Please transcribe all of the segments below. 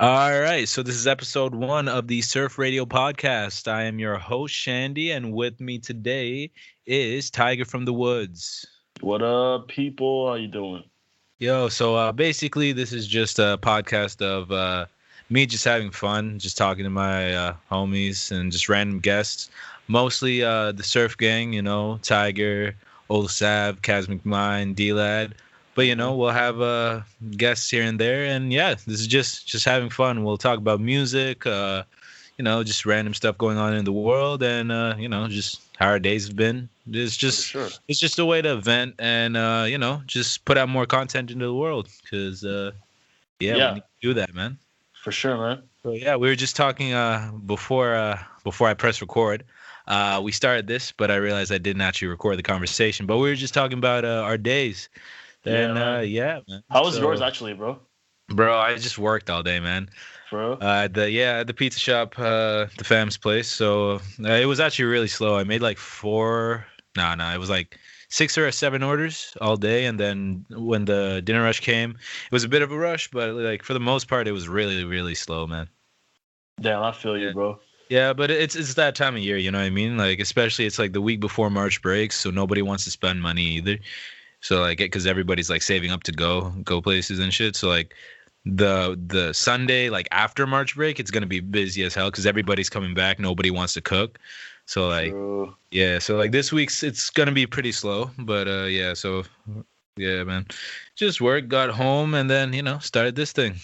All right, so this is episode one of the Surf Radio podcast. I am your host, Shandy, and with me today is Tiger from the Woods. What up, people? How you doing? Yo, so uh, basically, this is just a podcast of uh, me just having fun, just talking to my uh, homies and just random guests. Mostly uh, the Surf Gang, you know, Tiger, Old Sav, Kaz McMine, D Lad but you know we'll have uh guests here and there. And yeah this is just just having fun. We'll talk about music uh you know just random stuff going on in the world. And uh you know just how our days have been. It's just sure. it's just a way to vent and uh you know just put out more content into the world. Because uh yeah, Yeah. we need to do that man. For sure, man. so yeah we were just talking uh before uh before i press record. Uh we started this but i realized i didn't actually record the conversation. But we were just talking about uh, our days Yeah, and man. uh yeah man. How was So- yours actually, bro? Bro, I just worked all day, man. Bro? Uh, the yeah, the pizza shop, uh, the fam's place. So uh, it was actually really slow. I made like four. No, no, it was like six or seven orders all day, and then when the dinner rush came, it was a bit of a rush, but like for the most part, it was really, really slow, man. Damn, I feel you, Yeah. bro. Yeah, but it's it's that time of year, you know what I mean? Like especially it's like the week before March breaks, so nobody wants to spend money either. So like because everybody's like saving up to go go places and shit. So like the the Sunday like after March break, it's gonna be busy as hell because everybody's coming back. Nobody wants to cook. So like True. yeah, so like this week's it's gonna be pretty slow, but uh yeah, so yeah, man, just work, got home, and then you know started this thing.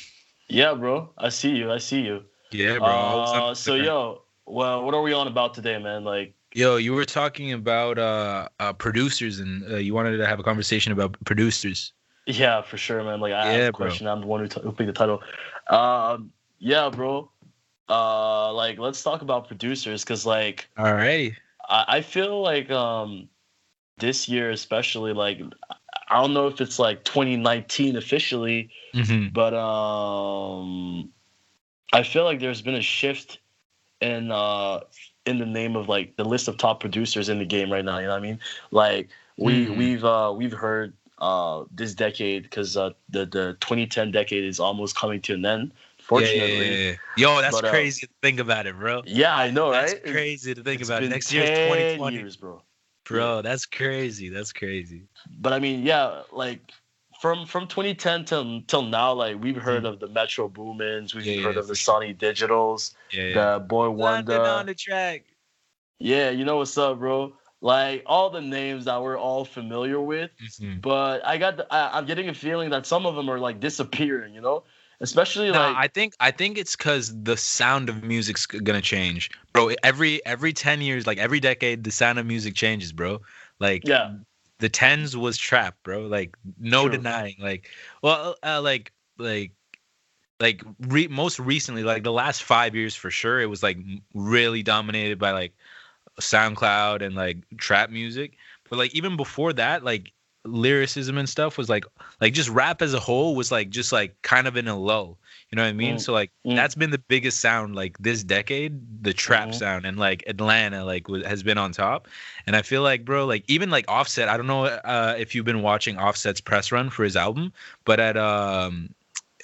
Yeah, bro. I see you. I see you. Yeah, bro. Uh, so yo, well, what are we on about today, man? Like, Yo, you were talking about uh, uh producers, and uh, you wanted to have a conversation about producers. yeah, for sure, man. Like, I Yeah, have a bro. question. I'm the one who, t- who picked the title. Um, yeah, bro. Uh, like, let's talk about producers, cause like, Alrighty. I, I feel like um, this year especially, like, I don't know if it's like 2019 officially, Mm-hmm. but um i feel like there's been a shift in uh in the name of like the list of top producers in the game right now you know what i mean like we Mhm. we've uh we've heard uh this decade because uh the the 2010 decade is almost coming to an end fortunately yeah, Yo, that's But, uh, crazy to think about it, bro. Yeah, I know That's right crazy to think It's about it. Next year's 10 2020, years bro bro. That's crazy. That's crazy. but i mean yeah like from from 2010 till till now like we've heard of the metro boomins we've. Yeah, heard yeah, of the for sure. Sonny Digitals Yeah. yeah. the boy London wonder on the track. Yeah, you know what's up, bro. Like all the names that we're all familiar with, Mhm. but I got the, I, I'm getting a feeling that some of them are like disappearing. You know, especially No, like I think I think it's because the sound of music's gonna change, bro. Every every ten years, like every decade, the sound of music changes, bro. Like yeah, the tens was trap, bro. Like no denying. Like well, uh, like like like re- most recently, like the last five years for sure, it was like really dominated by like SoundCloud and like trap music. But like even before that, like lyricism and stuff was like like just rap as a whole was like just like kind of in a low. You know what I mean? Mm, So like mm. that's been the biggest sound like this decade, the trap Mhm. sound, and like Atlanta like was, has been on top. And I feel like, bro, like even like Offset, I don't know uh, if you've been watching Offset's press run for his album, but at um,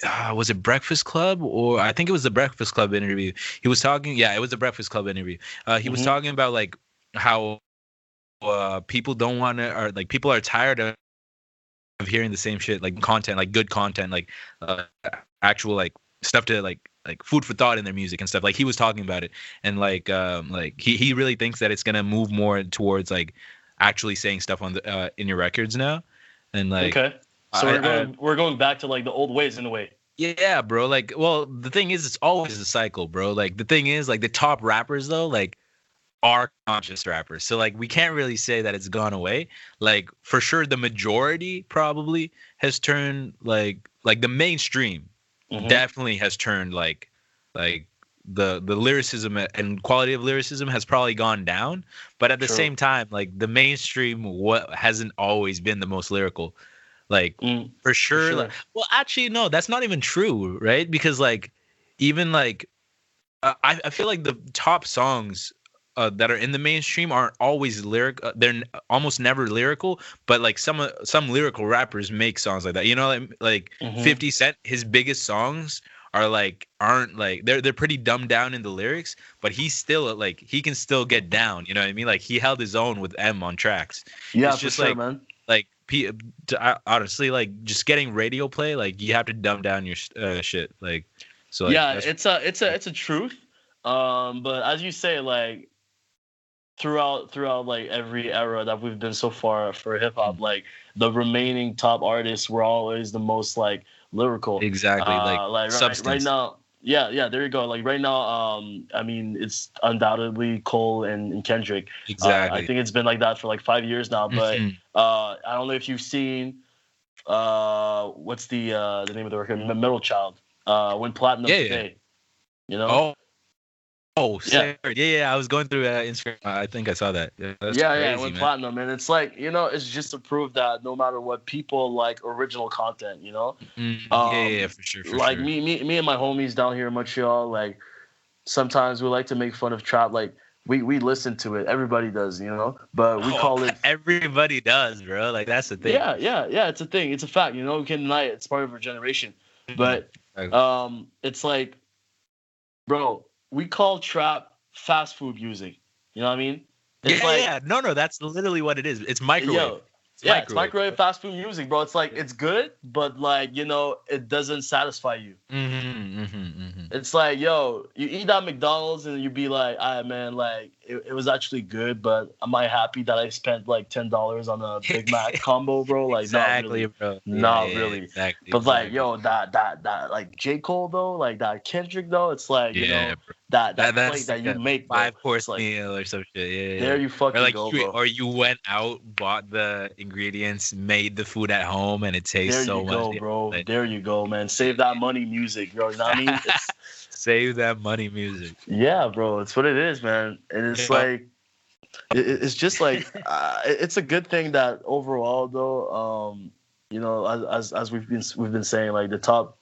uh, was it Breakfast Club or I think it was the Breakfast Club interview. He was talking, yeah, it was the Breakfast Club interview. Uh, he was Mhm. talking about like how uh people don't want to, or like people are tired of of hearing the same shit, like content, like good content, like uh, actual like stuff to like like food for thought in their music and stuff. Like he was talking about it, and like um like he he really thinks that it's gonna move more towards like actually saying stuff on the uh, in your records now, and like okay. So I- we're going we're going back to like the old ways in a way. yeah, bro. Like, well, the thing is, it's always a cycle, bro. Like, the thing is, like, the top rappers though, like, are conscious rappers. So like, we can't really say that it's gone away. Like, for sure, the majority probably has turned like, like the mainstream Mhm. definitely has turned like, like the the lyricism and quality of lyricism has probably gone down. But at the same time, like the mainstream, what hasn't always been the most lyrical. Like Mm, for sure. sure. Like, well, actually, no, that's not even true, right? Because like, even like, I I feel like the top songs uh, that are in the mainstream aren't always lyric. Uh, they're n- almost never lyrical, but like some uh, some lyrical rappers make songs like that. You know, like, like Mhm. Fifty Cent, his biggest songs are like aren't like they're they're pretty dumbed down in the lyrics, but he's still like he can still get down. You know what I mean? Like he held his own with M on tracks. Yeah, It's for just sure, like- man. Like P, to- I- honestly, like just getting radio play, like you have to dumb down your uh, shit. Like so. Like, yeah, it's a it's a it's a truth. Um, but as you say, like throughout throughout like every era that we've been so far for hip hop, Mm. like the remaining top artists were always the most like lyrical. exactly Uh, like, like right, right now. Yeah, yeah, there you go. Like right now, um, I mean, it's undoubtedly Cole and, and Kendrick. Uh, exactly. I think it's been like that for like five years now. But Mhm. uh, I don't know if you've seen uh, what's the uh, the name of the record? Middle Child. Uh, when platinum Yeah, yeah. today. You know. Oh. Yeah. yeah. yeah. I was going through uh, Instagram. I think I saw that. Yeah, that's yeah, crazy, yeah, when man. platinum, and it's like you know, it's just to prove that no matter what, people like original content. You know, Mm, Um, yeah, yeah, for sure. For like sure. me, me, me, and my homies down here in Montreal, like sometimes we like to make fun of trap. Like we we listen to it, everybody does, you know, but we Oh, call it. Everybody does, bro. Like that's the thing. Yeah, yeah, yeah. It's a thing. It's a fact. You know, we can deny it. It's part of our generation. Mm-hmm. But um, it's like, bro, we call trap fast food music. You know what I mean? yeah, like, yeah. No, no, that's literally what it is. It's microwave. yo, It's yeah, it's microwave fast food music, bro. It's like it's good, but like you know, it doesn't satisfy you. Mm-hmm, mm-hmm, mm-hmm. It's like, yo, you eat at McDonald's and you be like, ah, man, like it, it was actually good, but am I happy that I spent like ten dollars on a Big Mac combo, bro? Like, exactly, not really. bro. Not Yeah, really. Exactly. But like, yo, that that that like J Cole though, like that Kendrick though, it's like you yeah, know bro. that that, That- that's plate that you make, bro. five course like, meal or some shit. Yeah, yeah. There you fucking or like go, you, bro. or you went out, bought the ingredients, made the food at home, and it tastes there so you much. go, yeah, bro. like- there you go, man. Save that money, music, bro. You know what I mean? It's, Save that money, music. Yeah, bro, it's what it is, man. And it's Yeah. like, it, it- it's just like, uh, it's a good thing that overall, though, um, you know, as, as as we've been we've been saying, like the top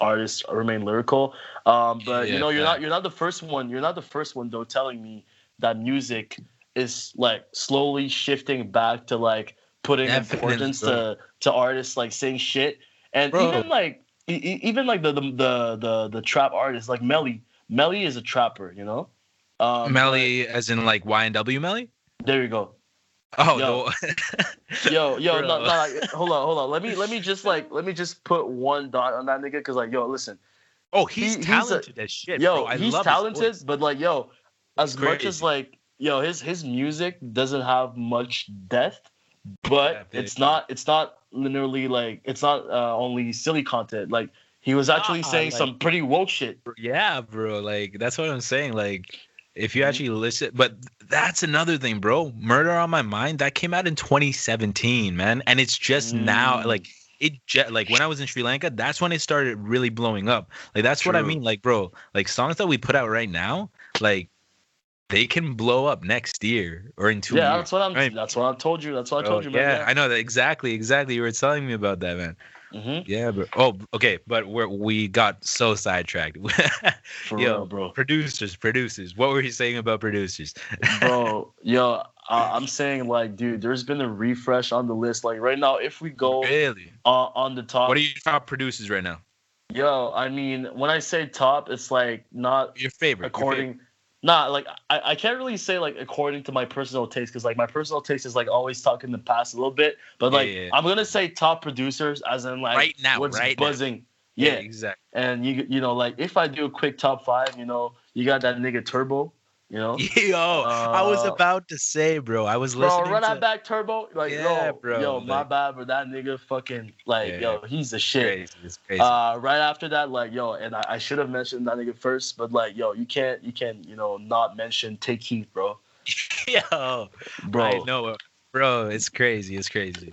artists remain lyrical. Um, but you know, you're fact. not you're not the first one. You're not the first one though telling me that music is like slowly shifting back to like putting Definitely, importance bro. to to artists like saying shit and Bro. even like even like the the the the, the trap artists like Melly. Melly is a trapper, you know. Um, Melly, as in like Y and W Melly. There you go. Oh Yo. no. Yo, yo, no, no, like, hold on, hold on. Let me let me just like let me just put one dot on that nigga because like yo, listen, oh, he's He- he's a- talented as shit. yo, he's talented, but like yo, as much as like yo, his his music doesn't have much depth, but Yeah, it's not it's not linearly like it's not uh, only silly content. Like he was actually Nah, saying like- some pretty woke shit. Yeah, bro. Like that's what I'm saying. Like if you Mhm. actually listen, but that's another thing, bro. Murder on My Mind that came out in 2017, man, and it's just now Mm. like it je- like when I was in Sri Lanka, that's when it started really blowing up. Like that's what I mean. Like, bro, like songs that we put out right now, like they can blow up next year or in two yeah, years. that's what I'm. right? That's what I told you. That's what I Bro, told you, man. yeah, I know that exactly, exactly. You were telling me about that, man. hmm Yeah, but oh, okay, but we we got so sidetracked. For Yo, real, bro. producers, producers. What were you saying about producers? bro yo uh, i'm saying like dude there's been a refresh on the list like right now if we go really? uh, on the top What are your top producers right now? yo i mean when i say top it's like not Your favorite? your according nah like I, I can't really say like according to my personal taste because like my personal taste is like always talking the past a little bit but like yeah, yeah. i'm gonna say top producers as in like Right now, what's right now. buzzing yeah exactly. and you you know like if i do a quick top five you know you got that nigga turbo you know Yo, I was Uh, about to say, bro. I was Bro, listening run to. that back turbo. Like, Yeah, yo, bro, yo, my bad, but that nigga fucking like, Yeah. yo, he's the shit. Crazy, it's crazy. Uh, right after that, like, yo, and I, I should have mentioned that nigga first, but like, yo, you can't, you can't, you know, not mention Tay Keith, bro. Yo, Bro, I know, bro. It's crazy. It's crazy.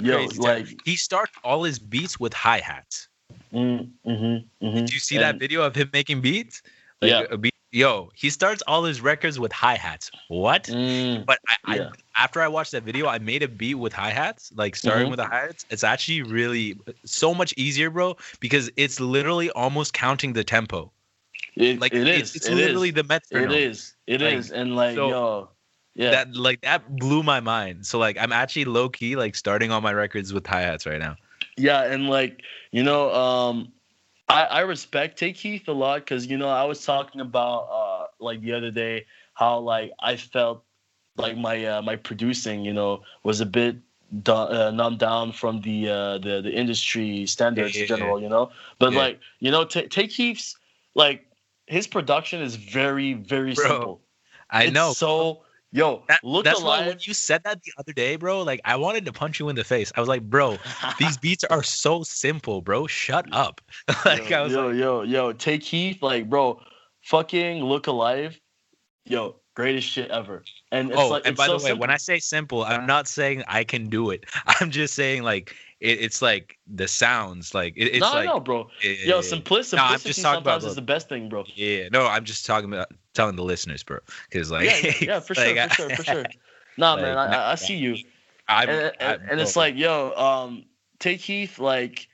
yo, Crazy time. like, he starts all his beats with hi hats. mm, mm-hmm, mm-hmm. Did you see that video of him making beats? Like, Yeah. Yo, he starts all his records with hi hats. What? Mm, But I, Yeah. I after I watched that video, I made a beat with hi hats, like starting Mhm. with the hi hats. It's actually really so much easier, bro, because it's literally almost counting the tempo. it, Like it it's, it's it literally is. the metronome. It is. It is. Like, And like, so- yo, yeah. That like that blew my mind. So like I'm actually low key like starting all my records with hi hats right now. Yeah, and like you know, um, I, I respect Tay Keith a lot because you know I was talking about uh like the other day how like I felt like my uh, my producing you know was a bit do- uh, numbed down from the uh the the industry standards Yeah, yeah, in general you know but Yeah. like you know Ta Tay Keith's like his production is very very Bro, simple I It's know. so yo That- look that's why when you said that the other day, bro, like I wanted to punch you in the face. I was like, bro, these beats are so simple, bro. Shut up. like yo, I was yo, like, yo, yo, Tay Keith, like, bro, fucking look alive, yo, greatest shit ever. And it's oh, like, and it's by so the way, simple. when I say simple, I'm uh-huh. not saying I can do it. I'm just saying like it, it's like the sounds, like it, it's no, like no, bro, yeah, yo, simplicity, No, I'm just talking about sometimes is the- the best thing, bro. yeah. No, I'm just talking about telling the listeners, bro, because like yeah, yeah, yeah, for sure, like, for sure, for sure. Nah, man, Like, I, I, I see you, I'm, and, and, I'm- and it's bro, like, yo, um, Tay Keith, like,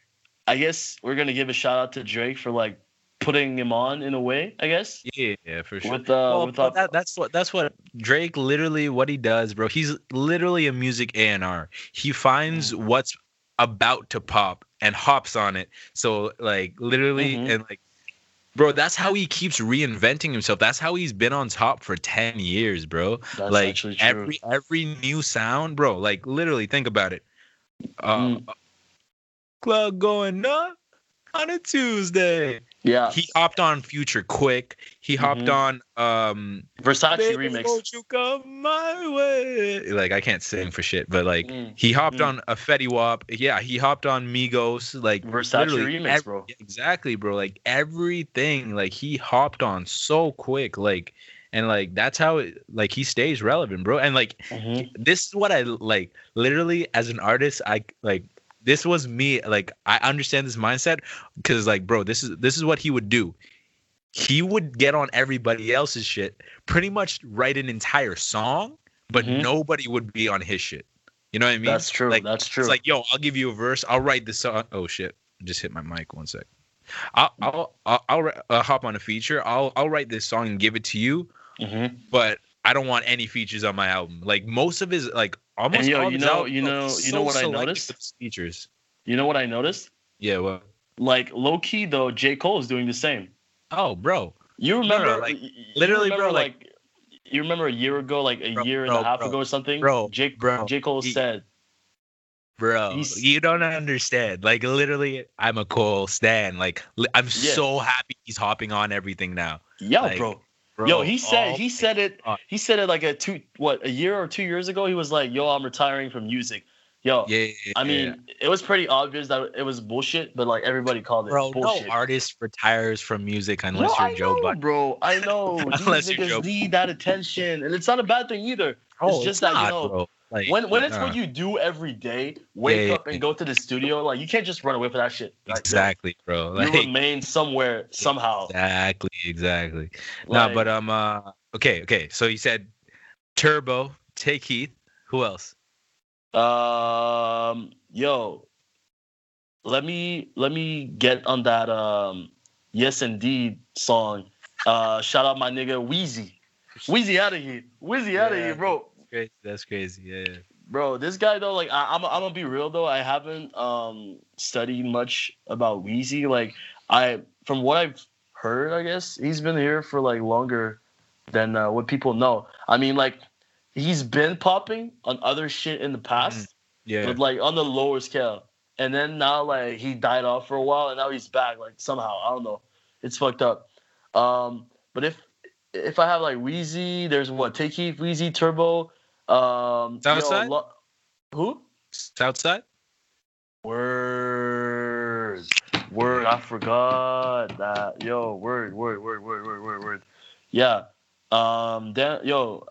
I guess we're gonna give a shout out to Drake for like putting him on in a way, I guess. yeah, yeah, for sure. With uh, Well, with but uh, that, that's what that's what Drake literally what he does, bro. He's literally a music A and R. He finds Mm. what's about to pop and hops on it. So like literally Mhm. and like, bro, that's how he keeps reinventing himself. That's how he's been on top for ten years, bro. that's like every every new sound, bro. Like literally, think about it. Uh, Mm. Club going up on a Tuesday. yeah, He hopped on Future quick. He hopped Mhm. on um Versace Baby, remix. won't you come my way? Like I can't sing for shit, but like Mm, he hopped mm. on a Fetty Wap. Yeah, he hopped on Migos. Like Versace remix, ev- bro. Exactly, bro. Like everything, like he hopped on so quick, like and like that's how it like he stays relevant, bro. And like Mhm. this is what I like. Literally, as an artist, I like this was me. Like I understand this mindset because like, bro, this is this is what he would do. He would get on everybody else's shit, pretty much write an entire song, but Mhm. nobody would be on his shit. You know what I mean? That's true. Like, that's true. It's like, yo, I'll give you a verse. I'll write this song. Oh shit! Just hit my mic. One sec. I'll I'll I'll, I'll uh, hop on a feature. I'll I'll write this song and give it to you, Mhm. but I don't want any features on my album. Like most of his like almost And yo, you his know- you know- he's you know what I noticed? Features. You know what I noticed? Yeah. Well. Like low key though, J Cole is doing the same. Oh, bro. You no, remember, like, y- y- you literally, remember, bro, like- you remember a year ago, like a Bro, year and bro, a half bro, ago or something, bro, J, bro, J Cole he- said, Bro, He's- you don't understand. Like literally, I'm a Cole stan. Like li- I'm Yeah. so happy he's hopping on everything now. "Yeah, Like, bro." Bro, Yo, he said he said it. He said it like a two what a year or two years ago. He was like, "Yo, I'm retiring from music." Yo, Yeah, yeah, I yeah. mean, it was pretty obvious that it was bullshit, but like everybody called it bro, bullshit. no artist retires from music unless no, you're I Joe know, Budden. bro. I know. Unless These you're niggas Joe- need that attention, and it's not a bad thing either. It's just that, you know, bro. Like, when when it's nah. what you do every day, wake yeah, up and yeah. go to the studio, like you can't just run away from that shit. Like, exactly, bro. You Like, remain somewhere somehow. exactly, exactly. Like, no, but um, uh, okay, okay. So you said Turbo, Tay Keith. Who else? um, yo, let me let me get on that um, yes indeed song. Uh, shout out my nigga Wheezy. Wheezy out of here. Wheezy out of Yeah. here, bro. Crazy. That's crazy. Yeah. yeah. Bro, this guy though, like I, I'm, I'm gonna be real though. I haven't um studied much about Wheezy. Like I, from what I've heard, I guess he's been here for like longer than uh, what people know. I mean, like he's been popping on other shit in the past, Yeah. but like on the lower scale. And then now, like he died off for a while, and now he's back. Like somehow, I don't know. It's fucked up. Um, but if if I have like Wheezy, there's what Tay Keith, Wheezy, Turbo. Um, Southside? lo- who? Southside. Word, word. I forgot that. Yo, word, word, word, word, word, word, word. Yeah. Um. Then, yo,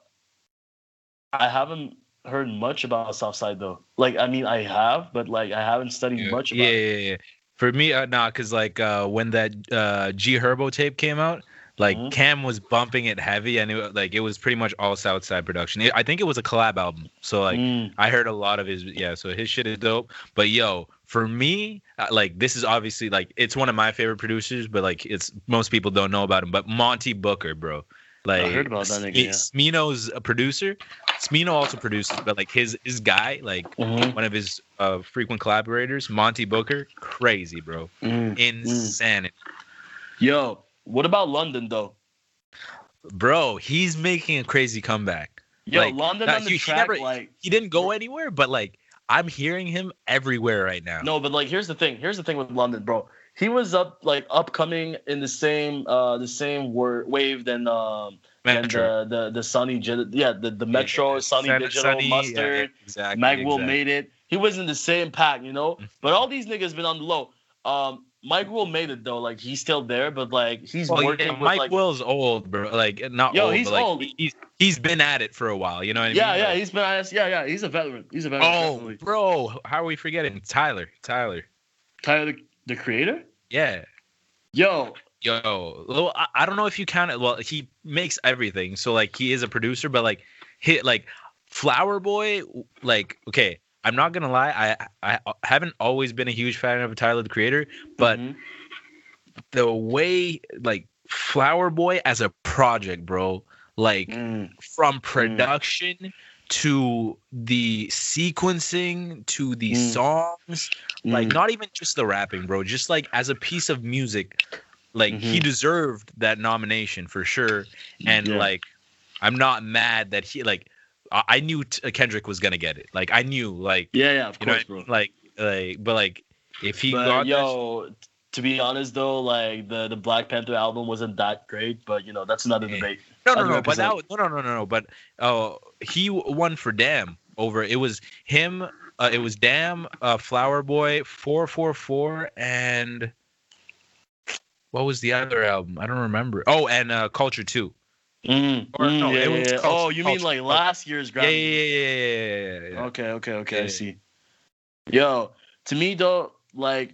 I haven't heard much about Southside though. Like, I mean, I have, but like, I haven't studied much about yeah, yeah, yeah. For me, uh, nah, cause like uh, when that uh, G Herbo tape came out, like Mhm. Cam was bumping it heavy, and it, like it was pretty much all Southside production. It, I think it was a collab album, so like Mm, I heard a lot of his. Yeah, so his shit is dope. But yo, for me, uh, like this is obviously like it's one of my favorite producers, but like it's most people don't know about him. But Monte Booker, bro, Like I heard about that nigga. Yeah. Smino's a producer. Smino also produces, but like his his guy, like Mhm. one of his uh, frequent collaborators, Monte Booker, crazy, bro, Mm. insanity, Yo, what about London though? bro. He's making a crazy comeback. Yo, Like, London on the he- he track, never- like He didn't go anywhere, but like I'm hearing him everywhere right now. no, but like here's the thing. Here's the thing with London, bro. He was up like upcoming in the same uh the same word wave than um Metro. the the the Sunny yeah the the Metro Yeah, Sunny Sun- Digital Sunny, yeah, Mustard. exactly. Mike Will exactly. made it. He was in the same pack, you know. Mm-hmm. But all these niggas been on the low. Um, Mike Will made it though. Like he's still there, but like he's Well, working yeah, with Mike like Will's old, bro. Like not Yo, old, he's but like old. he's he's been at it for a while. You know what I yeah, mean? yeah. Like- He's been at it. Yeah, yeah. He's a veteran. He's a veteran. oh, definitely. bro, how are we forgetting Tyler? Tyler. Tyler, the, the creator. Yeah. Yo, Yo, well, I, I don't know if you count it. Well, he makes everything, so like he is a producer, but like hit like Flower Boy, like okay, I'm not gonna lie, I I haven't always been a huge fan of Tyler the Creator, but Mhm. the way like Flower Boy as a project, bro, like Mm, from production to the sequencing to the Mm. songs like mm. not even just the rapping bro just like as a piece of music like he Mhm. deserved that nomination for sure and Yeah. like i'm not mad that he like i, I knew t- kendrick was gonna get it like i knew like Yeah, yeah. Of you know course, what I bro. mean? like like but like if he But got yo, to be honest though, like the the Black Panther album wasn't that great, but you know that's another Yeah. debate. No, no, I'd no. But that was, no, no, no, no, no. But uh, he won for Damn over. It was him. Uh, it was Damn, uh, Flower Boy, four four four, and what was the other album? I don't remember. Oh, and uh, Culture Two. Mm, Or mm, no, yeah, yeah, yeah. Oh, you mean like last year's Grammy? yeah, yeah, yeah, yeah, yeah, yeah. Okay, okay, okay. I see. Yo, to me though, like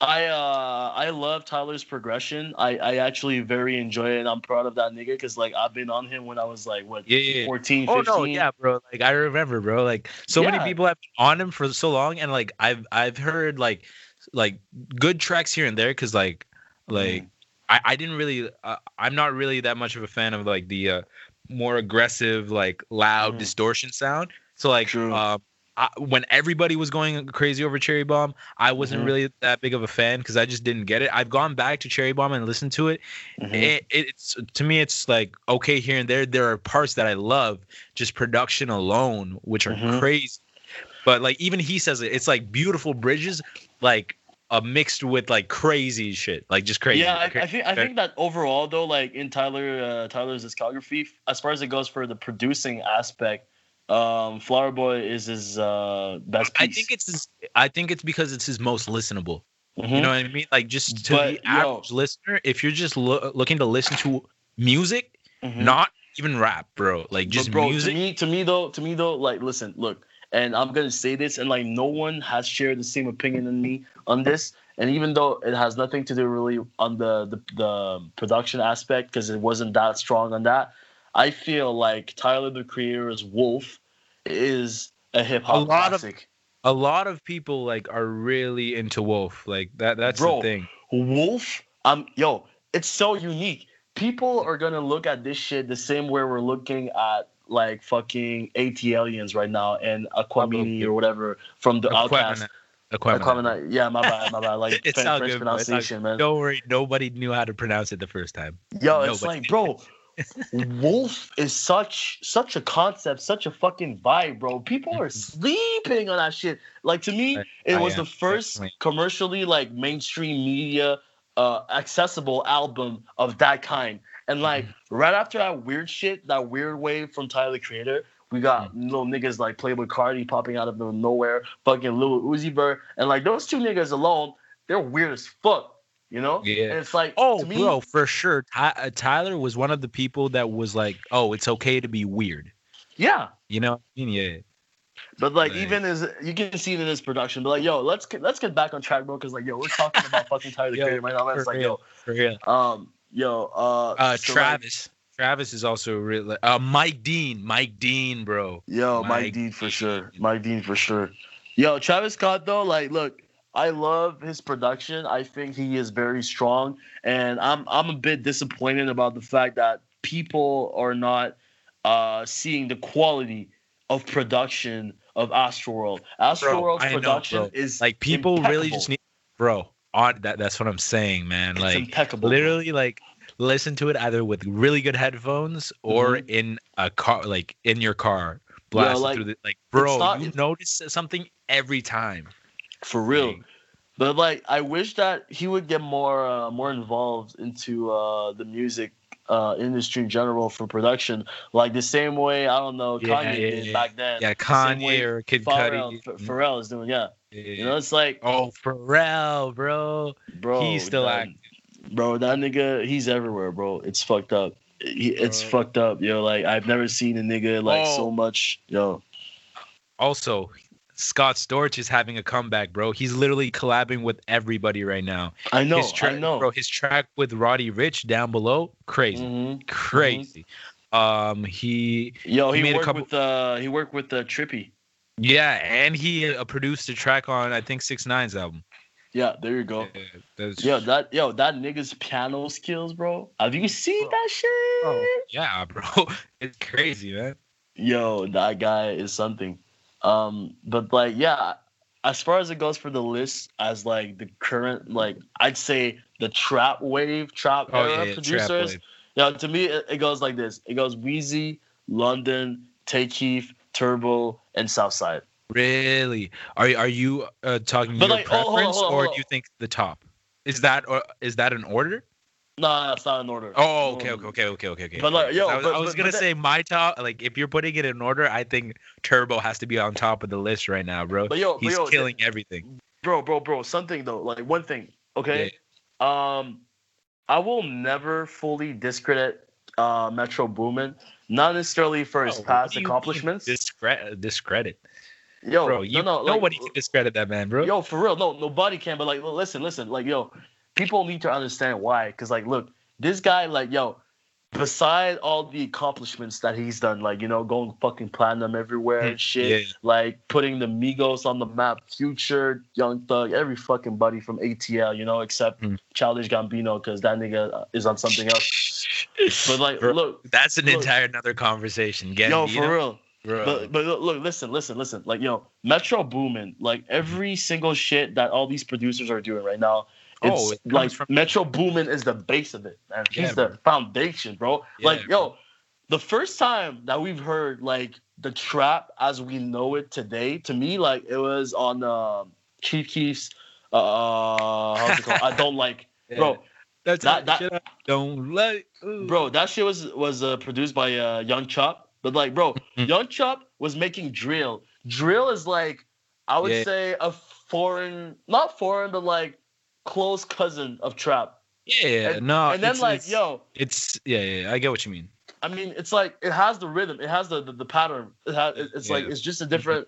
I uh I love Tyler's progression. I I actually very enjoy it and I'm proud of that nigga because like I've been on him when I was like what Yeah, yeah, yeah. 14, Oh 15. no, yeah, bro. Like I remember, bro. Like so many people have been on him for so long, and like I've I've heard like like good tracks here and there, cause like like Mm. I I didn't really uh, I'm not really that much of a fan of like the uh, more aggressive like loud Mm. distortion sound. So like um. I, when everybody was going crazy over Cherry Bomb, I wasn't Mhm. really that big of a fan because I just didn't get it. I've gone back to Cherry Bomb and listened to it, Mhm. it, it's to me it's like okay here and there there are parts that i love just production alone which are Mhm. crazy but like even he says it it's like beautiful bridges like uh, mixed with like crazy shit like just crazy. Yeah, I, I think I think that overall though, like in Tyler uh, Tyler's discography, as far as it goes for the producing aspect, um, Flower Boy is his uh, best i think it's his, i think it's because it's his most listenable. Mhm. you know what i mean? Like just to But, the yo- average listener if you're just lo- looking to listen to music Mhm. not even rap bro. Like just but bro, music to me, to me though, to me though, like listen, look, and I'm gonna say this, and like no one has shared the same opinion than me on this. And even though it has nothing to do really on the the, the production aspect, because it wasn't that strong on that, I feel like Tyler the Creator's Wolf is a hip A hop lot of- a lot of people like are really into wolf like that that's Bro, the thing Wolf, um, yo, it's so unique. People are gonna look at this shit the same way we're looking at like fucking ATLiens right now and Aquamini or whatever from the OutKast. Aquemini. Aquamini, yeah, my bad, my bad. Like It's French, good. Pronunciation, man. Don't worry, nobody nobody knew how to pronounce it the first time. Yo, it's like, bro, Wolf is such such a concept, such a fucking vibe, bro. People are sleeping on that shit. Like to me, it I was am, the first definitely. commercially like mainstream media uh accessible album of that kind. And like Mm-hmm. right after that weird shit, that weird wave from Tyler the Creator, we got Mm-hmm. little niggas like Playboi Carti popping out of nowhere, fucking Lil Uzi Vert, and like those two niggas alone, they're weird as fuck. You know? Yeah. And it's like Oh, to me, bro, for sure. Ty- uh, Tyler was one of the people that was like, "Oh, it's okay to be weird." yeah. You know? I mean, yeah. But like Right. even as you can see it in his production, but like yo, let's get, let's get back on track, bro. Because like yo, we're talking about fucking Tyler the Yo, Creator right now. It's like real, for real. yo, um, yo, uh, Uh, so, like, Travis. Travis is also really. Uh, Mike Dean. Mike Dean, bro. yo, Mike, Mike Dean for sure. Mike Dean for sure. Yo, Travis Scott though, like, look, I love his production. I think he is very strong, and I'm I'm a bit disappointed about the fact that people are not uh, seeing the quality of production of Astroworld. Astroworld's know, production bro. is like people really just need, bro. On that, that's what I'm saying, man. It's like impeccable. literally, like listen to it either with really good headphones or Mhm. in a car, like in your car, blasting like, through the like, bro. not- you notice something every time. for real. Like, But like, I wish that he would get more uh, more involved into uh, the music uh, industry in general for production, like the same way I don't know Yeah, Kanye yeah, did yeah. back then. yeah, the Kanye or Kid Pharrell, Cudi. Pharrell is doing, yeah. Yeah. You know, it's like, Oh, Pharrell, bro. bro, He's still that, active. Bro, that nigga, he's everywhere, bro. It's fucked up. He, it's Bro. fucked up, yo. Like I've never seen a nigga like Oh. so much, yo. Also, Scott Storch is having a comeback, bro. He's literally collabing with everybody right now. I know, his track, I know. bro. His track with Roddy Ricch down below, crazy, Mhm. crazy. Um, he Yo, He he, made a worked couple- with uh, he worked with uh, Trippie. yeah, and he uh, produced a track on I think Six Nine's album. Yeah, there you go. Yeah, that's- Yo, that yo, that nigga's piano skills, bro. Have you seen Bro. that shit? bro, yeah, bro, it's crazy, man. Yo, that guy is something. Um, but like, yeah, as far as it goes for the list, as like the current, like I'd say the trap wave, trap Oh era yeah, yeah producers. Yeah, to me, it, it goes like this. It goes Wheezy, London, Tay Keith, Turbo, and Southside. Really? Are are you uh, talking But, your like, hold on, hold on, preference, hold on, or do you think the top? Is that or is that an order? No, that's not in order. Oh, okay, Um, okay, okay, okay, okay, okay. But, like, yo, I was, but- I was but- gonna but that- say my top. Like, if you're putting it in order, I think Turbo has to be on top of the list right now, bro. But yo, He's yo, killing everything. bro, bro, bro. Something though, like one thing. Okay. Um, I will never fully discredit uh Metro Boomin. Not necessarily for his what past do you mean accomplishments. Discredit, discredit, yo, bro. You no, no, like, nobody can discredit that man, bro. Yo, for real, no, nobody can. But like, listen, listen, like, yo, people need to understand why. Cause like, look, this guy, like, yo, beside all the accomplishments that he's done, like, you know, going fucking platinum everywhere and shit, Yeah. like putting the Migos on the map, Future, Young Thug, every fucking buddy from ATL, you know, except Hmm. Childish Gambino, cause that nigga uh, is on something else. But like, Bro, look, That's an look. entire another conversation. Get yo, for real. bro. But but look, look, listen, listen, listen. Like yo, Metro Boomin, like every single shit that all these producers are doing right now. Oh, It's it like from- Metro Boomin is the base of it, man. He's Yeah, the foundation, bro. Yeah, like bro. yo, the first time that we've heard like the trap as we know it today, to me, like it was on uh, Chief Keef's. Uh, how's it called? I don't like, bro. That's that- that, that- shit I don't like. ooh. Bro, that shit was was uh, produced by uh, Young Chop. But like, bro, Mhm. Young Chop was making drill. Drill is like, I would Yeah. say a foreign, not foreign, but like close cousin of trap. Yeah, And- no. and then it's, like, yo, it's yeah, yeah, yeah, I get what you mean. I mean, it's like it has the rhythm, it has the the, the pattern. It has, it's like it's just a different.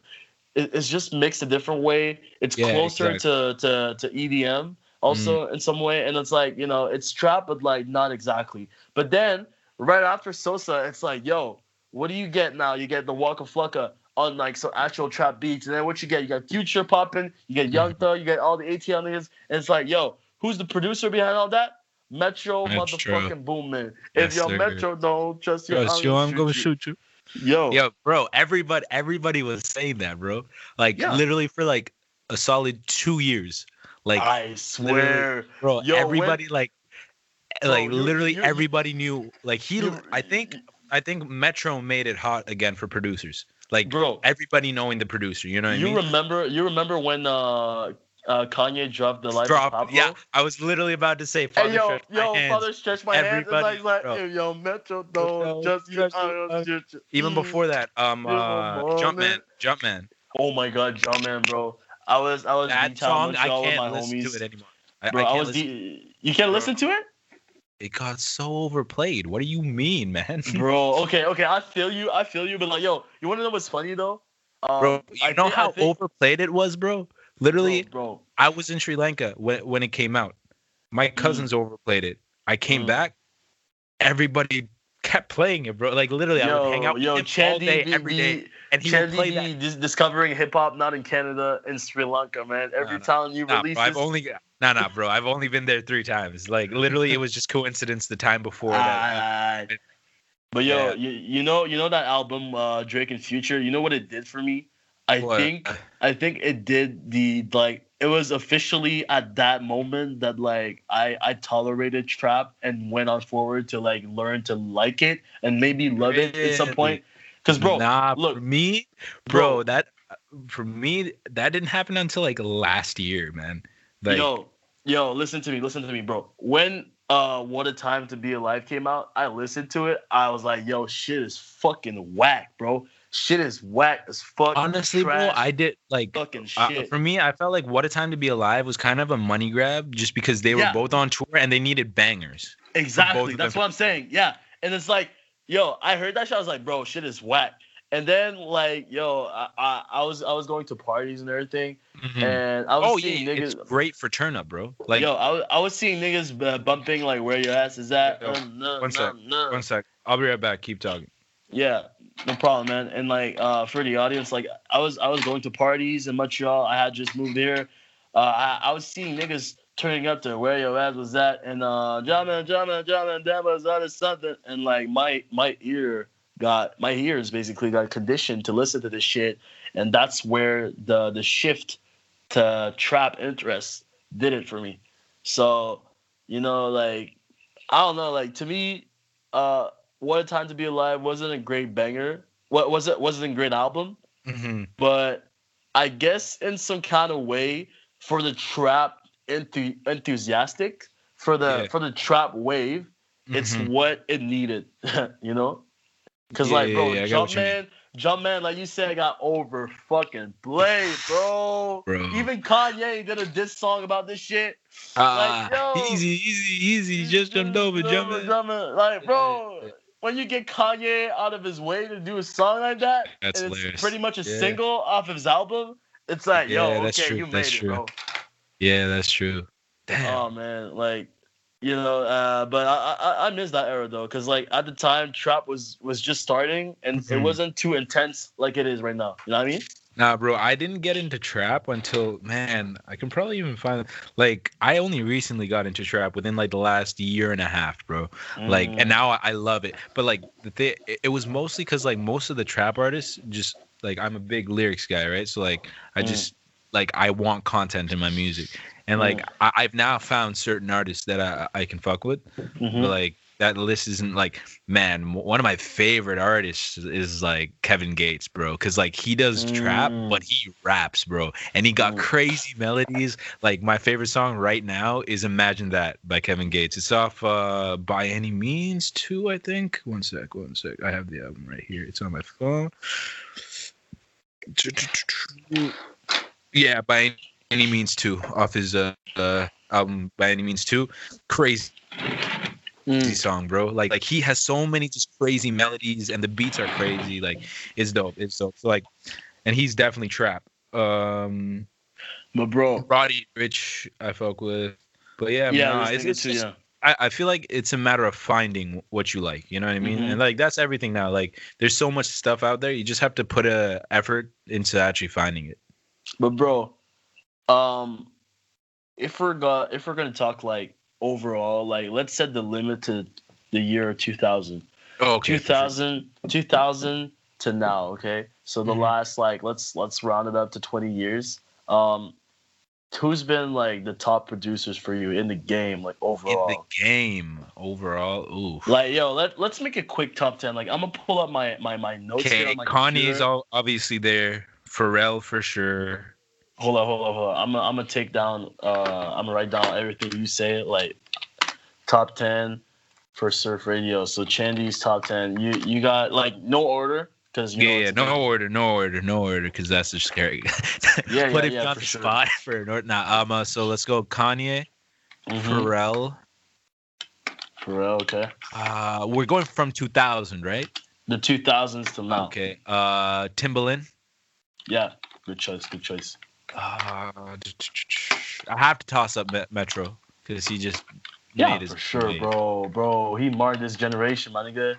It, it's just mixed a different way. It's Yeah, closer to, to to EDM also Mm-hmm. in some way, and it's like you know it's trap, but like not exactly. But then right after Sosa, it's like yo, what do you get now? You get the Waka Flocka on like some actual trap beats, and then what you get? You got Future popping, you get Young. Thug, you get all the ATL niggas, and it's like yo, who's the producer behind all that? Metro, Metro. motherfucking Boomin. Yes, If your sir. Metro don't trust you, Yo, yo, I'm gonna shoot you. Yo, Yo, bro, everybody, everybody was saying that, bro. Like Yeah. literally for like a solid two years. Like, I swear. bro, yo, when- everybody like, Bro, like you- literally you- everybody knew. Like he, I think, I think Metro made it hot again for producers. Like bro, everybody knowing the producer. You know what you I mean? remember? You remember when uh, uh Kanye dropped the life Drop. of Pablo? Yeah, I was literally about to say, Father Hey yo, Stretch My yo, Hands. father stretch my hands. And Everybody, like, like hey, yo, Metro don't just you. just I you, don't uh, shoot. Even before that, um, uh, Jumpman. Jumpman. Oh my god, Jumpman, bro. I was I was That song, I can't my listen homies. to it anymore. I, Bro, I I, was listen. D- you can't Bro. listen to it, It got so overplayed. What do you mean, man? bro. Okay, okay, I feel you. I feel you. But like, yo, you want to know what's funny though? Um, bro, you I know thi- I how think- overplayed it was, bro? Literally, bro, bro. I was in Sri Lanka when when it came out. My cousins overplayed it. I came Mm. back, everybody kept playing it, bro. Like literally, I would hang out with yo, him all day, every day, and he would Chandy play be that. dis- discovering hip hop not in Canada in Sri Lanka, man. Every No, no. time you release bro, I've only nah, nah, bro. I've only been there three times. Like literally, it was just coincidence. The time before that, Ah, But yo, Yeah. you, you know you know that album uh, Drake and Future. You know what it did for me? I What? think I think it did the like it was officially at that moment that like I I tolerated trap and went on forward to like learn to like it and maybe love it at some point. Cause bro, nah, look, for me, bro, bro. that for me that didn't happen until like last year, man. Like, yo, yo, listen to me, listen to me, bro. When uh What a Time to Be Alive came out, I listened to it. I was like, yo, shit is fucking whack, bro. Shit is whack as fuck. honestly, bro, I did like fucking uh, shit. for me, I felt like "What a Time to Be Alive" was kind of a money grab, just because they were Yeah. both on tour and they needed bangers. Exactly. That's what I'm saying. Yeah. And it's like, yo, I heard that shit. I was like, bro, shit is whack. And then like, yo, I, I, I was I was going to parties and everything, and I was Oh seeing yeah, niggas. it's great for turn up, bro. Like, yo, I was, I was seeing niggas uh, bumping like where your ass is at. Yo, Uh, no, one no, sec, no. one sec, I'll be right back. Keep talking. Yeah, no problem, man. And like uh, for the audience, like I was I was going to parties in Montreal. I had just moved here. Uh, I, I was seeing niggas turning up to where your ass was at, and uh, Jama, Jama, Jama, that was on something, and like my my ear got my ears basically got conditioned to listen to this shit, and that's where the the shift to trap interest did it for me. So you know, like I don't know, like to me, uh, what a time to be alive wasn't a great banger. What was it? Wasn't a great album, Mm-hmm. but I guess in some kind of way for the trap enthu- enthusiastic for the Yeah. for the trap wave, it's Mhm. what it needed. you know, because Yeah, like bro, yeah, I get what you mean. Jumpman, Jumpman, like you said, got over fucking played, bro. Bro. Even Kanye did a diss song about this shit. Ah, yo, easy, easy, easy. Just jumped over, jumping. Jumping. Like, bro, when you get Kanye out of his way to do a song like that, That's and it's hilarious. pretty much a Yeah. single off of his album, it's like, yo, Yeah, that's okay, true, you made that's it, true. bro. Yeah, that's true. Damn. Oh man, like, you know, uh, but I, I I miss that era though, cause like at the time, trap was was just starting, and it Mhm. wasn't too intense like it is right now. You know what I mean? Nah, bro, I didn't get into trap until man, I can probably even find like I only recently got into trap within like the last year and a half, bro. Like, Mm. and now I, I love it. But like the thing, it, it was mostly because like most of the trap artists just like I'm a big lyrics guy, right? So like I Mm. just like I want content in my music, and like I, I've now found certain artists that I I can fuck with. Mhm. But like that list isn't like man one of my favorite artists is like kevin gates bro because like he does trap Mm. but he raps bro and he got Mm. crazy melodies like my favorite song right now is imagine that by kevin gates it's off uh by any means too i think one sec one sec i have the album right here it's on my phone yeah by any means too off his uh, uh album by any means too crazy Mm. song, bro. Like like he has so many just crazy melodies and the beats are crazy. Like it's dope. It's dope. So like and he's definitely trap. Um But bro, Roddy Ricch I fuck with. But yeah, yeah, nah, it's, it's too, just, yeah. I, I feel like it's a matter of finding what you like. You know what I mean? Mhm. And like that's everything now. Like there's so much stuff out there. You just have to put a effort into actually finding it. But bro, um, if we're go- if we're gonna talk like overall, like let's set the limit to the year 2000. Oh, 2000, 2000 to now. Okay, so the Mhm. last like let's let's round it up to 20 years. Um, who's been like the top producers for you in the game, like In overall? the game overall, ooh. Like yo, let let's make a quick top ten. Like I'm gonna pull up my my my notes Okay, Kanye's all obviously there. Pharrell for sure. Hold on, hold on, hold on. I'm gonna I'm gonna take down. Uh, I'm gonna write down everything you say. Like top ten for Surf Radio. So Chandy's top ten. You you got like no order because you know yeah, yeah, no order, no order, no order, because that's just scary. Yeah, Put yeah, yeah, on for the sure. spot for North. Nah, um, uh, so let's go Kanye, Mhm. Pharrell. Pharrell, okay. Uh, we're going from 2000, right? The 2000s to now. Okay. Uh, Timbaland. Yeah, good choice. Good choice. Uh, I have to toss up Metro because he just Yeah, his for sure, bro. Bro, he marked this generation, my nigga.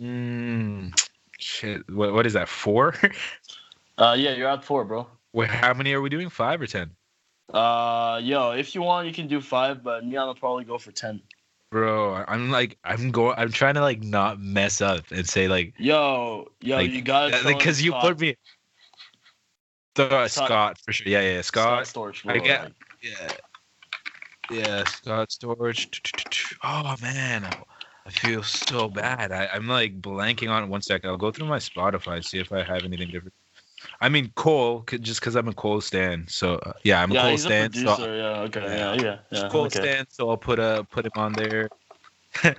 Mm, shit. What, what is that? Four? Uh, yeah, you're at four, bro. Wait, how many are we doing? Five or ten? Uh, yo, if you want, you can do five, but me, gonna probably go for ten. bro. I'm like, I'm going. I'm trying to like not mess up and say like, Yo, yo, like, you got uh, like, cause you put me. The, Scott for sure. Yeah, yeah, Scott. Storch, I get- Yeah. Yeah, Scott Storch. Oh man, I- feel so bad. I, I'm like blanking on it. one sec. I'll go through my Spotify see if I have anything different. I mean Cole, just because I'm a Cole stan. So uh, yeah, I'm a yeah, Cole he's a stan. producer. So yeah, okay, Yeah. yeah, yeah, yeah. Cole okay. stan. So I'll put uh put him on there.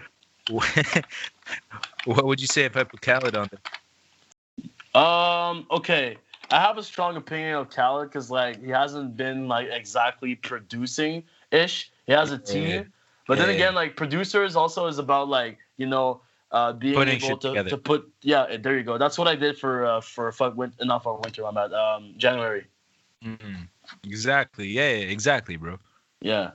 what would you say if I put Khaled on there? Um, okay. I have a strong opinion of Khaled because like he hasn't been like exactly producing ish. He has a team, Yeah. but then again, like producers also is about like you know uh being Putting able to, together. to put yeah. There you go. That's what I did for uh for fuck win- not for winter. I'm at um January. Mm-hmm. Exactly. Yeah, yeah, exactly, bro. Yeah.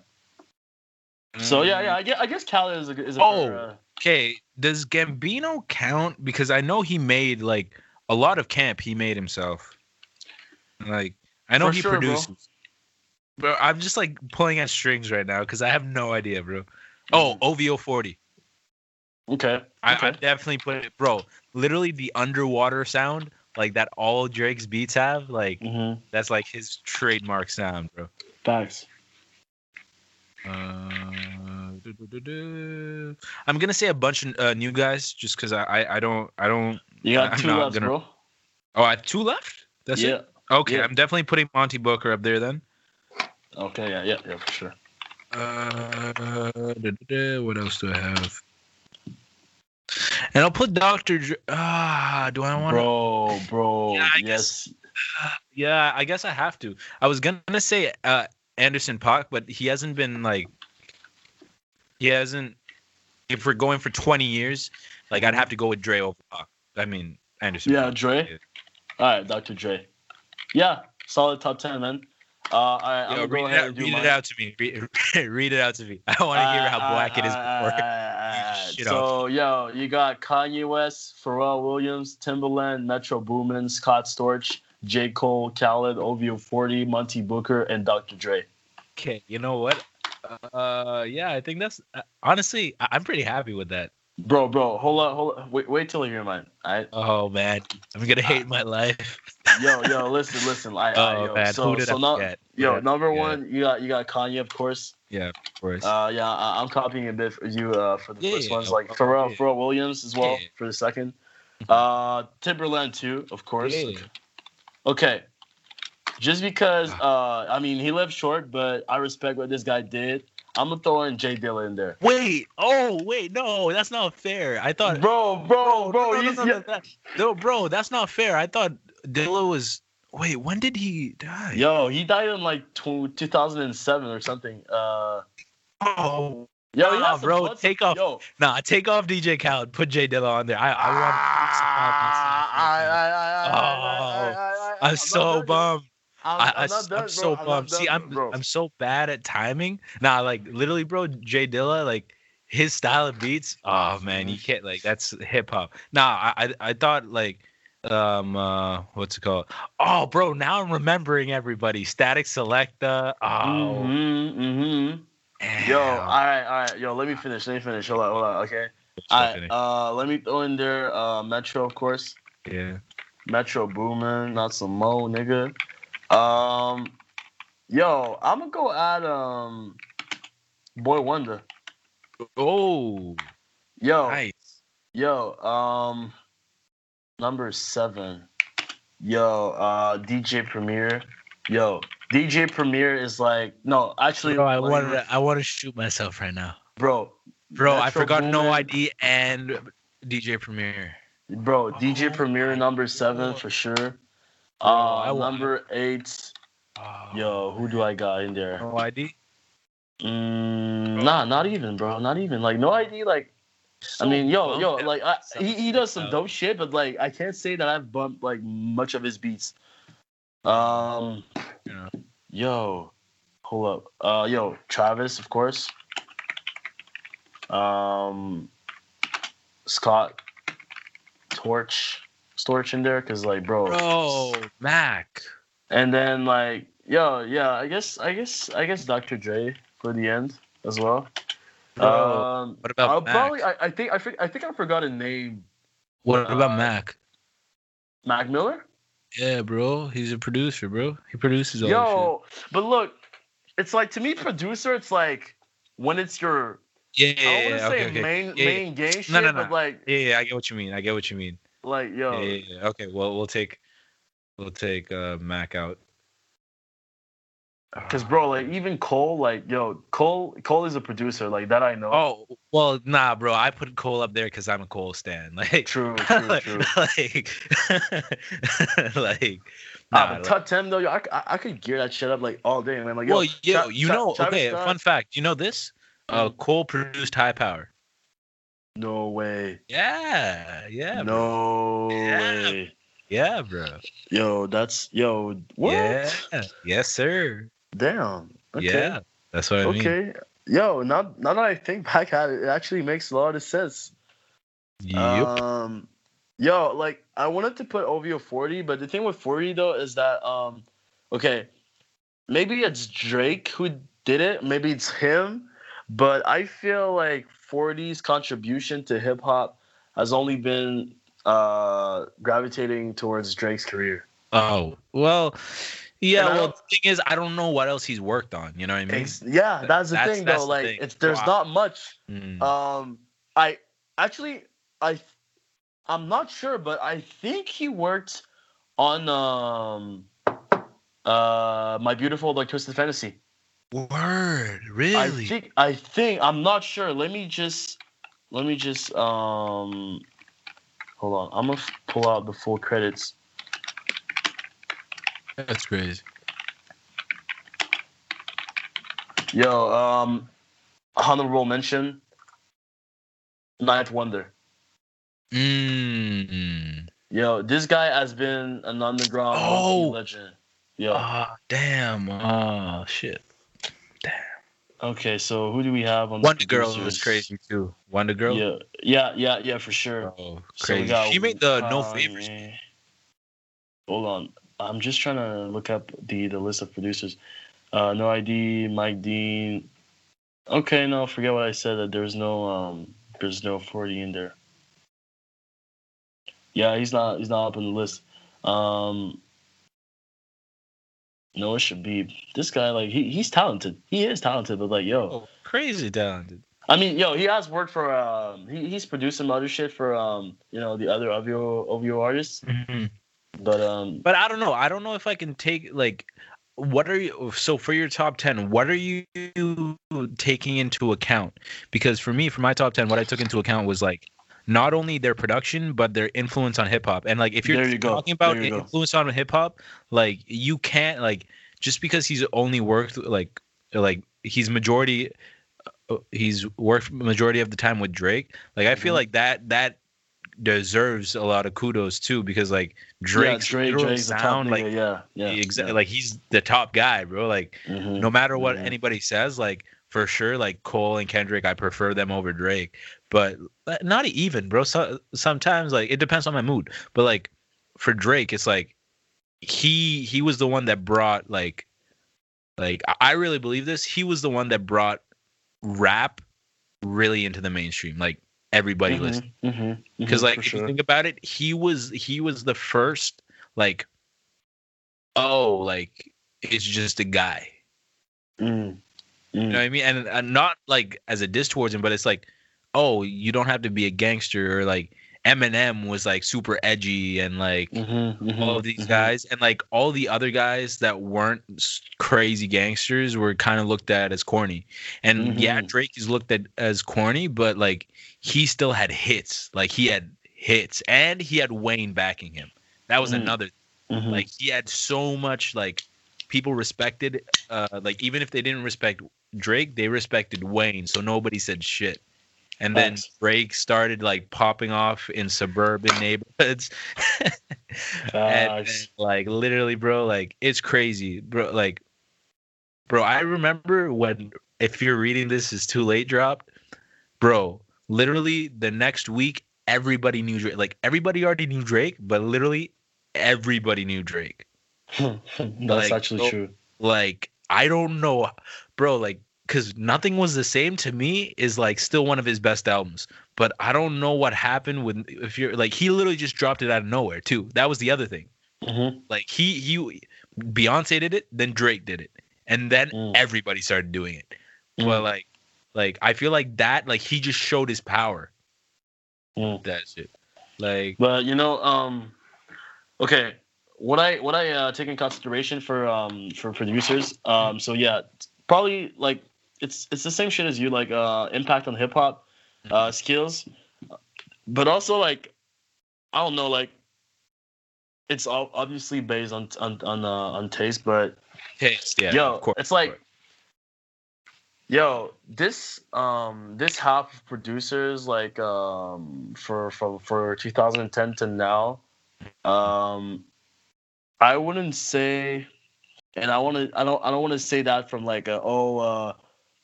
So yeah, yeah. I guess, I guess Khaled is a is a Oh. fair, uh, Okay, does Gambino count? Because I know he made like a lot of camp. He made himself. Like I know For he sure, produces. Bro, I'm just like pulling at strings right now because I have no idea, bro. Oh, OVO 40. okay. I, I definitely put it, bro. Literally the underwater sound, like that all Drake's beats have, like Mm-hmm. that's like his trademark sound, bro. Thanks. Uh. I'm gonna say a bunch of uh, new guys just because I, I I don't I don't You got I'm two left, gonna- bro. Oh, I have two left. That's yeah. it. Okay, Yeah. I'm definitely putting Monte Booker up there then. Okay. Yeah. Yeah. Yeah. For sure. Uh, da, da, da, what else do I have? And I'll put Doctor. Dr- ah, do I want? to Bro, bro. Yeah, I yes. Yeah, I guess I have to. I was gonna say uh, Anderson Paak, but he hasn't been like. He hasn't. If we're going for 20 years, like I'd have to go with Dre over Pac. I mean Anderson. Yeah, Paak. Dre. All right, Dr. Dre. Yeah, solid top ten, man. Uh, I'm Yo, read, it out, and read it out to me. Read, read it out to me. I want to hear how black it is before. alright, alright, So, yo, you got Kanye West, Pharrell Williams, Timbaland, Metro Boomin, Scott Storch, J. Cole, Khaled, OVO 40, Monte Booker, and Dr. Dre. Okay, you know what? Uh, yeah, I think that's uh, honestly, I- I'm pretty happy with that. Bro, bro, hold on, hold on. Wait, wait till you hear mine. I, Oh man, I'm gonna hate my life. yo, yo, listen, listen. I, I, Oh yo, man, so, who did so I now, forget? yo, Yeah, number yeah. one, you got you got Kanye, of course. Yeah, of course. Uh, yeah, I, I'm copying a bit for you uh, for the Yeah, first yeah, ones, no like Pharrell, yeah. Pharrell Williams as well Yeah. for the second. Uh, Timbaland too, of course. Yeah. Okay, just because Ah. uh, I mean he lived short, but I respect what this guy did. I'm gonna throw in J Dilla in there. Wait, oh wait, no, that's not fair. I thought, Bro, bro, bro, no, no, you- no, no, yeah. no, no, bro, that's not fair. I thought Dilla was. Wait, when did he die? Yo, he died in like tw 2007 or something. Uh, Oh, yo, Nah, bro, take off- Yo, nah, take off DJ Khaled, put J Dilla on there. I, I want. I, I'm so bummed. I'm, I, I'm done, am so bro. I'm bummed. See, I'm bro. I'm so bad at timing. Nah, like literally, bro. J Dilla, like his style of beats. Oh man, you can't like that's hip hop. Nah, I, I I thought like um uh what's it called? Oh, bro. Now I'm remembering everybody. Statik Selektah. Oh, Mm-hmm, mm-hmm. Yo, all right, all right. Yo, let me finish. Let me finish. Hold on, hold on. Okay. All right. Uh, let me throw in there. Uh, Metro, of course. yeah. Metro Boomin, not some mo, nigga. Um, yo, I'm gonna go add um, Boy Wonder. Oh, Yo, nice. yo, um, number seven. Yo, uh, DJ Premier. Yo, DJ Premier is like no, actually, Bro, I let me want to I want to shoot myself right now. bro. Bro, I Metro forgot No ID and DJ Premier. Bro, DJ Oh Premier number seven God. for sure. Bro, Uh, I number eight. Oh, Yo, who do I got in there? No ID. Mm, nah, not even, bro. Not even. Like no ID. Like I mean, yo, yo, like I, he he does some dope shit, but like I can't say that I've bumped like much of his beats. Um, Yeah. yo, hold up. Uh, yo, Travis, of course. Um, Scott, Torch, Storch in there, cause like, bro, Bro, Mac. and then like, yo, yeah, I guess, I guess, I guess Dr. Dre for the end as well. Um, what about I'll Mac? probably. I, I think I, think I think I forgot a name. what about uh, Mac? Mac Miller. Yeah, bro. He's a producer, bro. He produces all Yo, but look, it's like to me, producer. It's like when it's your. Yeah, I yeah, don't want yeah. to Okay, say okay. main Yeah, yeah. main gang shit, No, no, no. but like Yeah, yeah, I get what you mean. I get what you mean. like yo. Yeah, yeah, yeah. Okay, well, we'll take we'll take uh, Mac out. Cause bro, like even Cole, like yo, Cole, Cole is a producer, like that I know. Oh well, nah, bro. I put Cole up there because I'm a Cole stan. Like, true, true, like, true. like, like, Ah, nah, but top ten though, yo, I, I, I could gear that shit up like all day, man. Like, yo, well, yo, Tra- you Tra- know, Travis okay. Fun fact, you know this? Uh, Mm. Cole produced High Power. No way. Yeah, yeah, bro. No Yeah. way. yeah, bro. Yo, that's yo. What? Yeah, yes, sir. Damn. Okay. Yeah, that's what I mean. Okay. Yo, now now that I think back at it, it actually makes a lot of sense. Yep. Um, yo, like I wanted to put OVO 40, but the thing with 40 though is that um, okay, maybe it's Drake who did it, maybe it's him, but I feel like 40's contribution to hip hop has only been uh gravitating towards Drake's career. oh well, yeah. And Well, the thing is, I don't know what else he's worked on. You know what I mean? Ex- yeah, that's the That's- thing that's though. the Like thing. it's there's Wow. not much. Mm. Um, I actually I I'm not sure, but I think he worked on um uh my beautiful like twisted fantasy. Word, really? I think I think I'm not sure. Let me just let me just um hold on. I'm gonna pull out the full credits. That's crazy. Yo, um honorable mention 9th Wonder. Mm. Yo, this guy has been an underground Oh. legend. Yo. Ah, damn. Oh, shit. Damn. Okay, so who do we have on the WondaGurl was crazy too. WondaGurl. Yeah, yeah, yeah, yeah, for sure. Oh, So crazy. got she made the no Kanye. favors. Hold on, I'm just trying to look up the the list of producers. Uh, no ID, Mike Dean. Okay, no, forget what I said. That there's no um, there's no 40 in there. Yeah, he's not he's not up on the list. Um, no, it should be this guy. Like he he's talented. He is talented, but like yo, Oh, crazy talented. I mean, yo, he has worked for um he, he's produced some other shit for um you know the other OVO OVO artists, but um But I don't know. I don't know if I can take like what are you so for your top 10 what are you taking into account because for me for my top 10 what i took into account was like not only their production but their influence on hip hop and like if you're you go. talking about you go. influence on hip hop like you can't like just because he's only worked like like he's majority uh, he's worked majority of the time with drake like i feel Mhm. like that that deserves a lot of kudos too because like Drake's yeah, Drake, Drake's sound like yeah, yeah, exactly yeah. like he's the top guy bro like Mhm. no matter what Mhm. anybody says like for sure like cole and kendrick i prefer them over drake but not even bro so, sometimes like it depends on my mood but like for drake it's like he he was the one that brought like like i really believe this he was the one that brought rap really into the mainstream like everybody Mhm, listened mhm, because mhm, like for if you think about it he was he was the first like oh like it's just a guy. Mm, you mm, know what i mean? And, and not like as a diss towards him but it's like oh you don't have to be a gangster or like eminem was like super edgy and like mhm, mhm, all of these mhm. guys and like all the other guys that weren't crazy gangsters were kind of looked at as corny and yeah Mhm. drake is looked at as corny but like he still had hits like he had hits and he had wayne backing him that was Mhm. another Mhm. like he had so much like people respected uh like even if they didn't respect drake they respected wayne so nobody said shit and then drake started like popping off in suburban neighborhoods and, Facts. like literally bro like it's crazy bro like bro i remember when if you're reading this is too late dropped bro literally the next week everybody knew drake like everybody already knew drake but literally everybody knew drake That's like, actually so- true. like i don't know bro like because nothing was the same to me is like still one of his best albums. But I don't know what happened with if you're like he literally just dropped it out of nowhere too. That was the other thing. Mm-hmm. Like he he Beyonce did it, then Drake did it, and then Mm. everybody started doing it. Mm. But like like I feel like that like he just showed his power. Mm. That's it. Like But you know, um, okay, what I what I uh, take in consideration for um for producers, um, so yeah, probably like it's it's the same shit as you, like uh, impact on hip hop, uh, skills, but also like I don't know, like it's all obviously based on on on uh, on taste, but taste, yeah. yo, of course, it's like, yo, this um this half of producers like um for from for 2010 to now, um, I wouldn't say, and I want to I don't I don't want to say that from like a, oh uh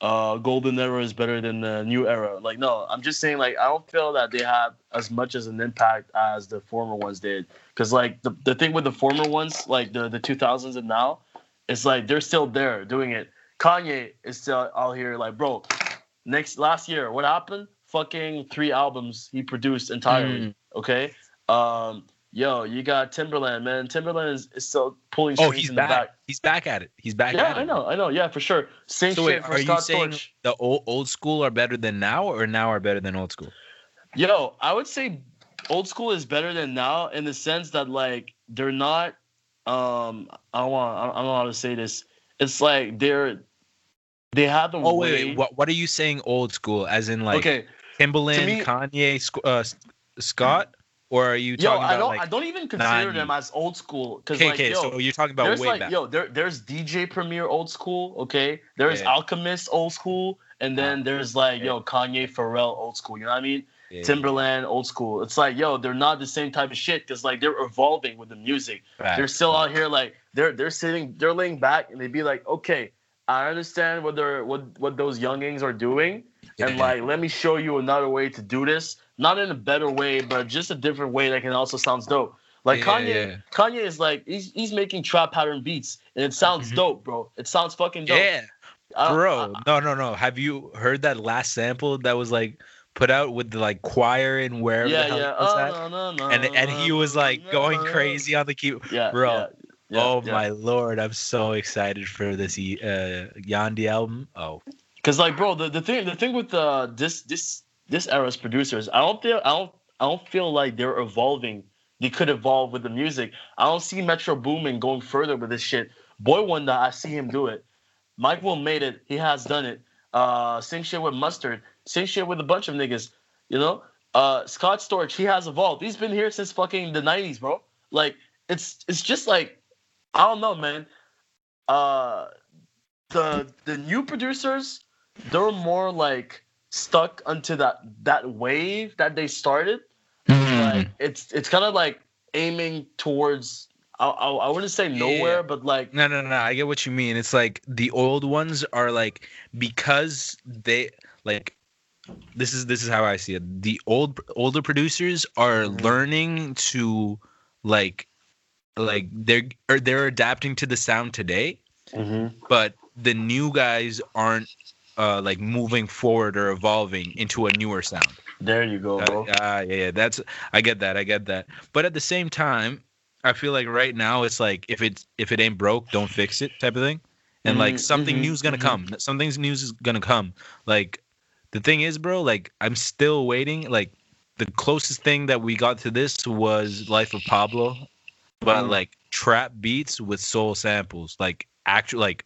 uh golden era is better than the new era. Like no, I'm just saying like I don't feel that they have as much as an impact as the former ones did. Cause like the the thing with the former ones, like the the 2000s and now, it's like they're still there doing it. Kanye is still out here like, bro, next last year, what happened? Fucking three albums he produced entirely. Mm. Okay. Um, yo, you got Timbaland, man. Timbaland is, is still pulling Oh, strings he's in back. the back. He's back at it. He's back Yeah, at it. I know, I know. Yeah, for sure. Same So shit wait, for are you Scott saying Storch. the old old school are better than now, or now are better than old school? Yo, I would say old school is better than now in the sense that like they're not um I don't want I don't know how to say this. It's like they're they have the Oh way wait, wait, what what are you saying? Old school, as in like okay. Timbaland, me- Kanye, uh, Scott, or are you Yo, talking I about don't like? I don't even consider 90s? them as old school because okay, like okay, yo, so you're talking about there's way like back. yo there there's DJ Premier old school, okay? There's Yeah. Alchemist old school, and then there's like Yeah. yo Kanye Pharrell old school. You know what I mean? Yeah, Timbaland old school. It's like yo, they're not the same type of shit because like they're evolving with the music. facts, they're still out here like they're they're sitting they're laying back and they'd be like okay i understand what they're what what those youngings are doing and like let me show you another way to do this not in a better way but just a different way that can also sounds dope like Yeah, kanye yeah. kanye is like he's, he's making trap pattern beats and it sounds Mhm. dope bro it sounds fucking dope Yeah, bro. I- no, no, no. Have you heard that last sample that was like put out with the like choir and wherever yeah the hell yeah was Oh, at? no, no, no, and and he was like going crazy on the keyboard. yeah Bro. yeah, oh my lord, I'm so excited for this uh, Yandhi album. Oh, Cause like, bro, the, the thing the thing with uh, this this this era's producers, I don't feel I don't I don't feel like they're evolving. They could evolve with the music. I don't see Metro Boomin going further with this shit. Boi-1da, I see him do it. Mike Will made it. He has done it. Uh, same shit with Mustard. Same shit with a bunch of niggas. You know, uh, Scott Storch, he has evolved. He's been here since fucking the '90s, bro. Like, it's it's just like, I don't know, man. Uh, the the new producers they're more like stuck onto that that wave that they started. Like it's it's kind of like aiming towards I, I, I wouldn't say nowhere, Yeah. but like No, no, no. I get what you mean. It's like the old ones are like because they like this is this is how I see it. The old older producers are Mhm. learning to like like they're or they're adapting to the sound today, but the new guys aren't uh like moving forward or evolving into a newer sound. there you go, bro. Ah, yeah, yeah. That's I get that. I get that. But at the same time, I feel like right now it's like if it's if it ain't broke, don't fix it type of thing. And like Mhm, something mhm, new's gonna mhm. come. Something's news is gonna come. Like the thing is, bro, like I'm still waiting. Like the closest thing that we got to this was Life of Pablo, but Mm. like trap beats with soul samples, like actual like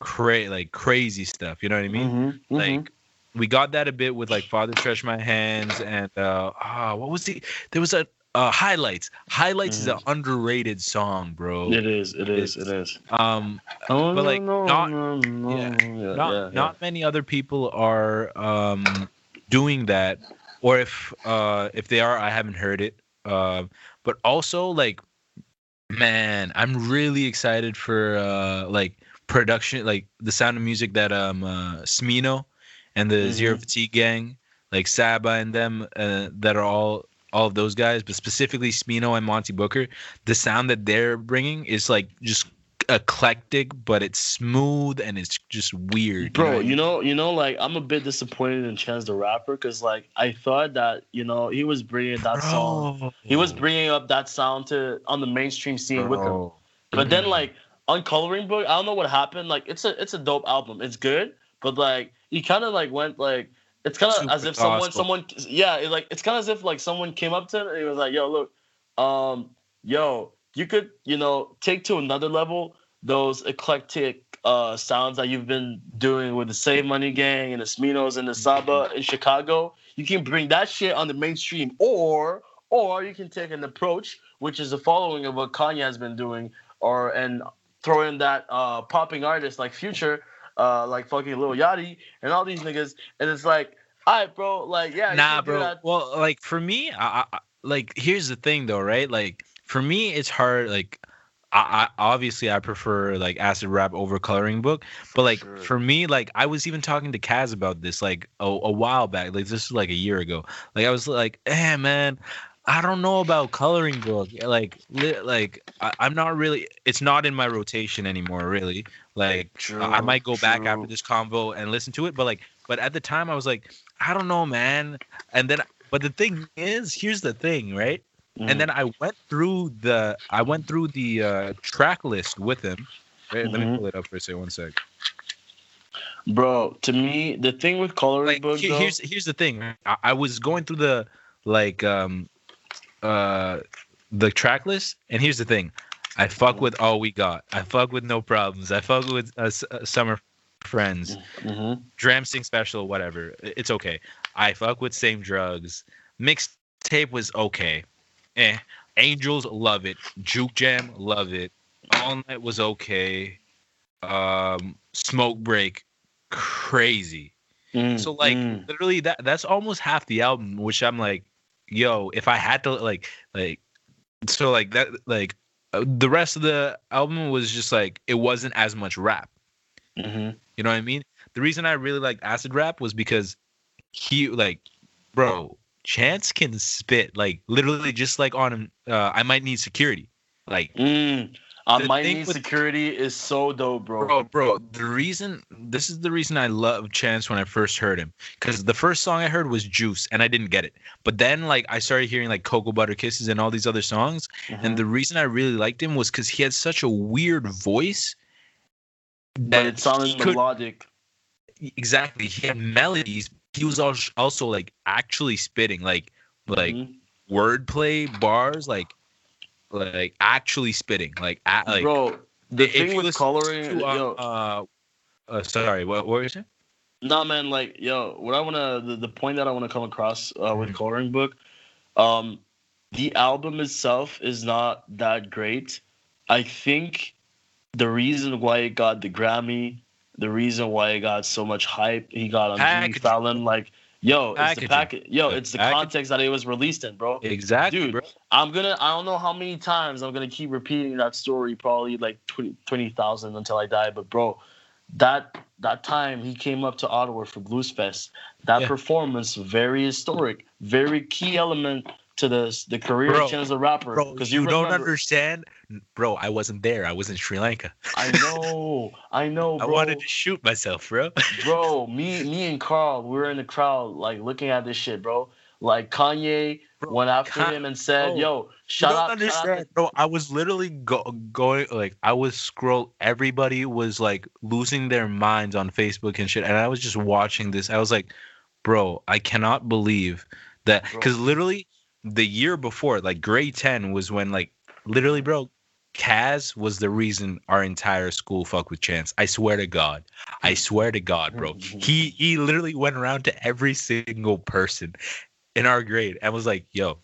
cra- like crazy stuff. You know what I mean? Mhm, mhm. like we got that a bit with like father stretch my hands and uh ah what was the there was a uh highlights highlights is an underrated song bro it is, it is, it is. um Oh, But, like, no, not- no, no, yeah, yeah, not yeah, not many other people are um doing that or if uh if they are i haven't heard it uh, but also like man i'm really excited for uh like production like the sound of music that um uh smino and the zero Mhm. fatigue gang like saba and them uh, that are all all of those guys but specifically smino and monte booker the sound that they're bringing is like just eclectic, but it's smooth and it's just weird. Bro, you know, you know, you know, like I'm a bit disappointed in Chance the Rapper because, like, I thought that you know he was bringing that song, he was bringing up that sound to on the mainstream scene with him. But then, like, on Coloring Book, I don't know what happened. Like, it's a it's a dope album. It's good, but like, he kind of like went like it's kind of as if someone gospel. someone yeah, it, like it's kind of as if like someone came up to him and he was like, "Yo, look, um, yo, you could you know take to another level those eclectic uh, sounds that you've been doing with the Save Money Gang and the Sminos and the Saba in Chicago. You can bring that shit on the mainstream, or or you can take an approach which is the following of what Kanye has been doing, or and throw in that uh, popping artist like Future, uh, like fucking Lil Yachty and all these niggas, and it's like, all right, bro, like yeah, nah, bro. Well, like for me, I, I, like here's the thing though, right? Like for me, it's hard. Like I, I, obviously I prefer like acid rap over coloring book, but like sure. for me, like I was even talking to Kaz about this like a, a while back. Like this is like a year ago. Like I was like, eh, man, I don't know about coloring book. Like li- like I, am not really. It's not in my rotation anymore. Really. Like true, I might go true. back after this convo and listen to it, but like, but at the time I was like, I don't know, man. And then, but the thing is, here's the thing, right? Mm. And then I went through the I went through the uh, track list with him. Wait, mm-hmm. Let me mm-hmm. pull it up for a second. One sec. Bro, to me, the thing with coloring like, book, here, here's here's the thing. I, I, was going through the like um uh the track list, and here's the thing. I fuck with all we got. I fuck with no problems. I fuck with uh, uh summer friends. Mm-hmm. Dram sing special, whatever. It's okay. I fuck with same drugs. Mixtape was okay eh. Angels love it. Juke Jam love it. All Night was okay. Um, Smoke Break, crazy. Mm, so like mm. literally that that's almost half the album, which I'm like, yo, if I had to like like so like that like uh, the rest of the album was just like it wasn't as much rap. Mm-hmm. You know what I mean? The reason I really liked acid rap was because he like, bro, Chance can spit like literally just like on uh, I might need security. Like mm, I might need with, is so dope, bro. Bro, bro, the reason this is the reason I love Chance when I first heard him cuz the first song I heard was Juice and I didn't get it. But then like I started hearing like Cocoa Butter Kisses and all these other songs mm-hmm. and the reason I really liked him was cuz he had such a weird voice that it sounded melodic. Exactly. He had melodies, he was also like actually spitting like like mm-hmm. wordplay bars like like actually spitting like at, like bro the thing with coloring to, uh, yo, uh, uh, sorry what, what were you saying nah man like yo what i want to the, the point that i want to come across uh, with mm-hmm. coloring book um the album itself is not that great i think the reason why it got the grammy the reason why it got so much hype. He got on Jimmy Fallon. Like, yo, it's Packaging. the packet. Yo, it's the Packaging. context that it was released in, bro. Exactly, dude. Bro. I'm gonna. I don't know how many times I'm gonna keep repeating that story. Probably like 20,000 20, until I die. But bro, that that time he came up to Ottawa for Blues Fest. That yeah. performance very historic, very key element to the the career bro, chance of rapper. Because you, you don't understand, bro. I wasn't there. I was in Sri Lanka. I know, I know. Bro. I wanted to shoot myself, bro. bro, me, me and Carl, we were in the crowd, like looking at this shit, bro. Like Kanye bro, went after Con- him and said, bro, "Yo, shut up, understand, shut bro." I was literally go- going like I was scroll. Everybody was like losing their minds on Facebook and shit, and I was just watching this. I was like, "Bro, I cannot believe that," because literally the year before, like grade 10 was when like literally, bro, Kaz was the reason our entire school fuck with Chance. I swear to God. I swear to God, bro. He he literally went around to every single person in our grade and was like, "Yo,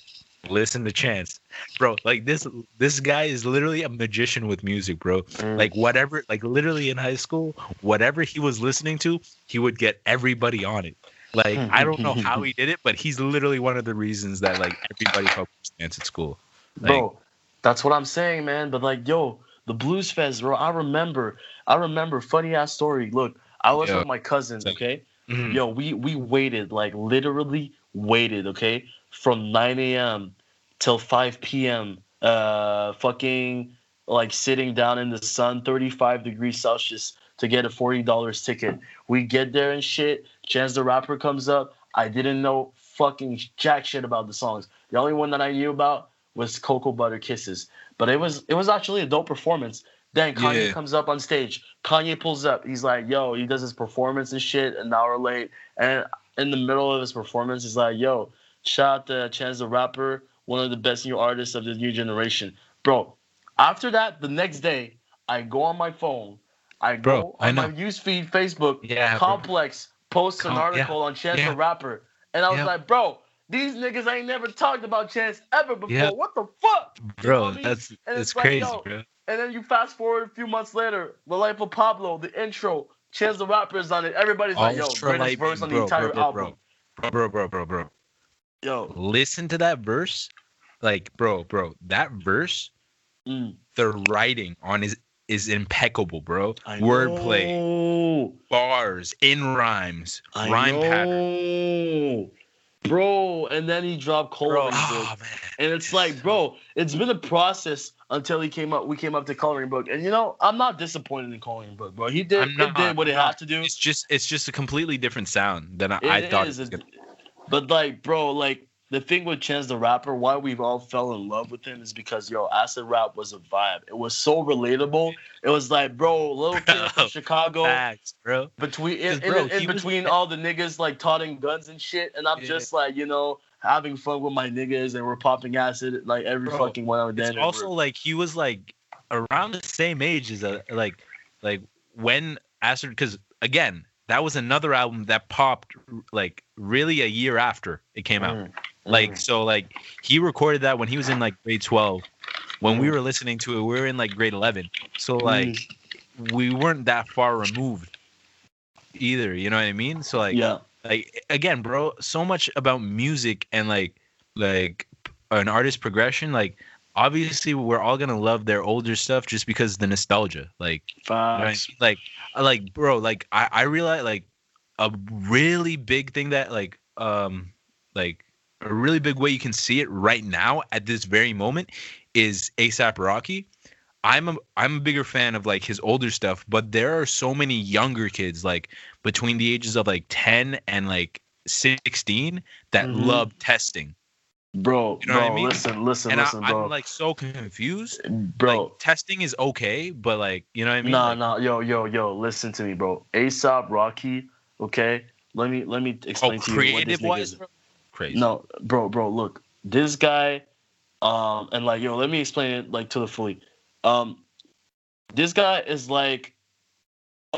listen to Chance." Bro, like this this guy is literally a magician with music, bro. Mm. Like whatever, like literally in high school, whatever he was listening to, he would get everybody on it. Like I don't know how he did it, but he's literally one of the reasons that like everybody focused dance at school. Like, bro, that's what I'm saying, man. But like, yo, the Blues Fest, bro. I remember, I remember. Funny ass story. Look, I was yo, with my cousins. Okay, mm-hmm. yo, we we waited like literally waited. Okay, from 9 a.m. till 5 p.m. Uh, fucking like sitting down in the sun, 35 degrees Celsius, to get a $40 ticket. We get there and shit. Chance the Rapper comes up. I didn't know fucking jack shit about the songs. The only one that I knew about was Cocoa Butter Kisses. But it was it was actually a dope performance. Then Kanye Yeah. comes up on stage. Kanye pulls up. He's like, yo, he does his performance and shit an hour late. And in the middle of his performance, he's like, yo, shout out to Chance the Rapper, one of the best new artists of the new generation. Bro, after that, the next day, I go on my phone. I Bro, go I know. my newsfeed Facebook. Yeah. Complex posts an Com- yeah, article on Chance yeah. the Rapper. And I was Yeah. like, bro, these niggas ain't never talked about Chance ever before. What the fuck? bro. I mean? That's And that's it's crazy, yo, bro. And then you fast forward a few months later, The Life of Pablo, the intro, Chance the Rapper is on it. Everybody's like, yo, Ultra greatest light verse on the entire bro, bro, album. Bro, bro, bro, bro, bro. Yo, Listen to that verse, like, bro, bro. That verse, mm, the writing on is is impeccable, bro. I Wordplay, know. bars, in rhymes, I rhyme pattern. Bro, and then he dropped Bro, Coloring oh Book. man. And it's like, bro, it's been a process until he came up. We came up to Coloring Book. And you know, I'm not disappointed in Coloring Book, bro. He did not, did what it had to do. It's just it's just a completely different sound than I, I thought. it was it- gonna- But like, bro, like the thing with Chance the Rapper, why we've all fell in love with him is because yo, acid rap was a vibe. It was so relatable. It was like, bro, little kid from Chicago. Facts, bro. between in, 'Cause, bro, in, in he was- between all the niggas like toting guns and shit, and I'm Yeah. just like you know having fun with my niggas, and we're popping acid like every Bro, fucking one of them. It's also like he was like around the same age as a like like when Acid because again that was another album that popped like really a year after it came out. Mm, Like mm. so like he recorded that when he was in like grade 12. When we mm. were listening to it, we were in like grade 11. So mm. like we weren't that far removed either, you know what I mean? So like yeah, like again bro so much about music and like like an artist progression like obviously we're all gonna love their older stuff just because of the nostalgia like you know I mean? like like bro like i i realize like a really big thing that like um like a really big way you can see it right now at this very moment is asap rocky i'm a i'm a bigger fan of like his older stuff but there are so many younger kids like between the ages of like 10 and like 16 that Mhm. love testing bro, You know what I bro, mean? listen, listen, and I, listen, bro, i'm like so confused bro. like testing is okay but like you know what i mean nah, Like, nah, yo, yo, yo, listen to me, bro. ASAP Rocky, okay. Let me let me oh explain to you what this creative nigga wise is. bro? crazy No, bro, bro, look, this guy, um, and like, yo, let me explain it like to the fully. Um, this guy is like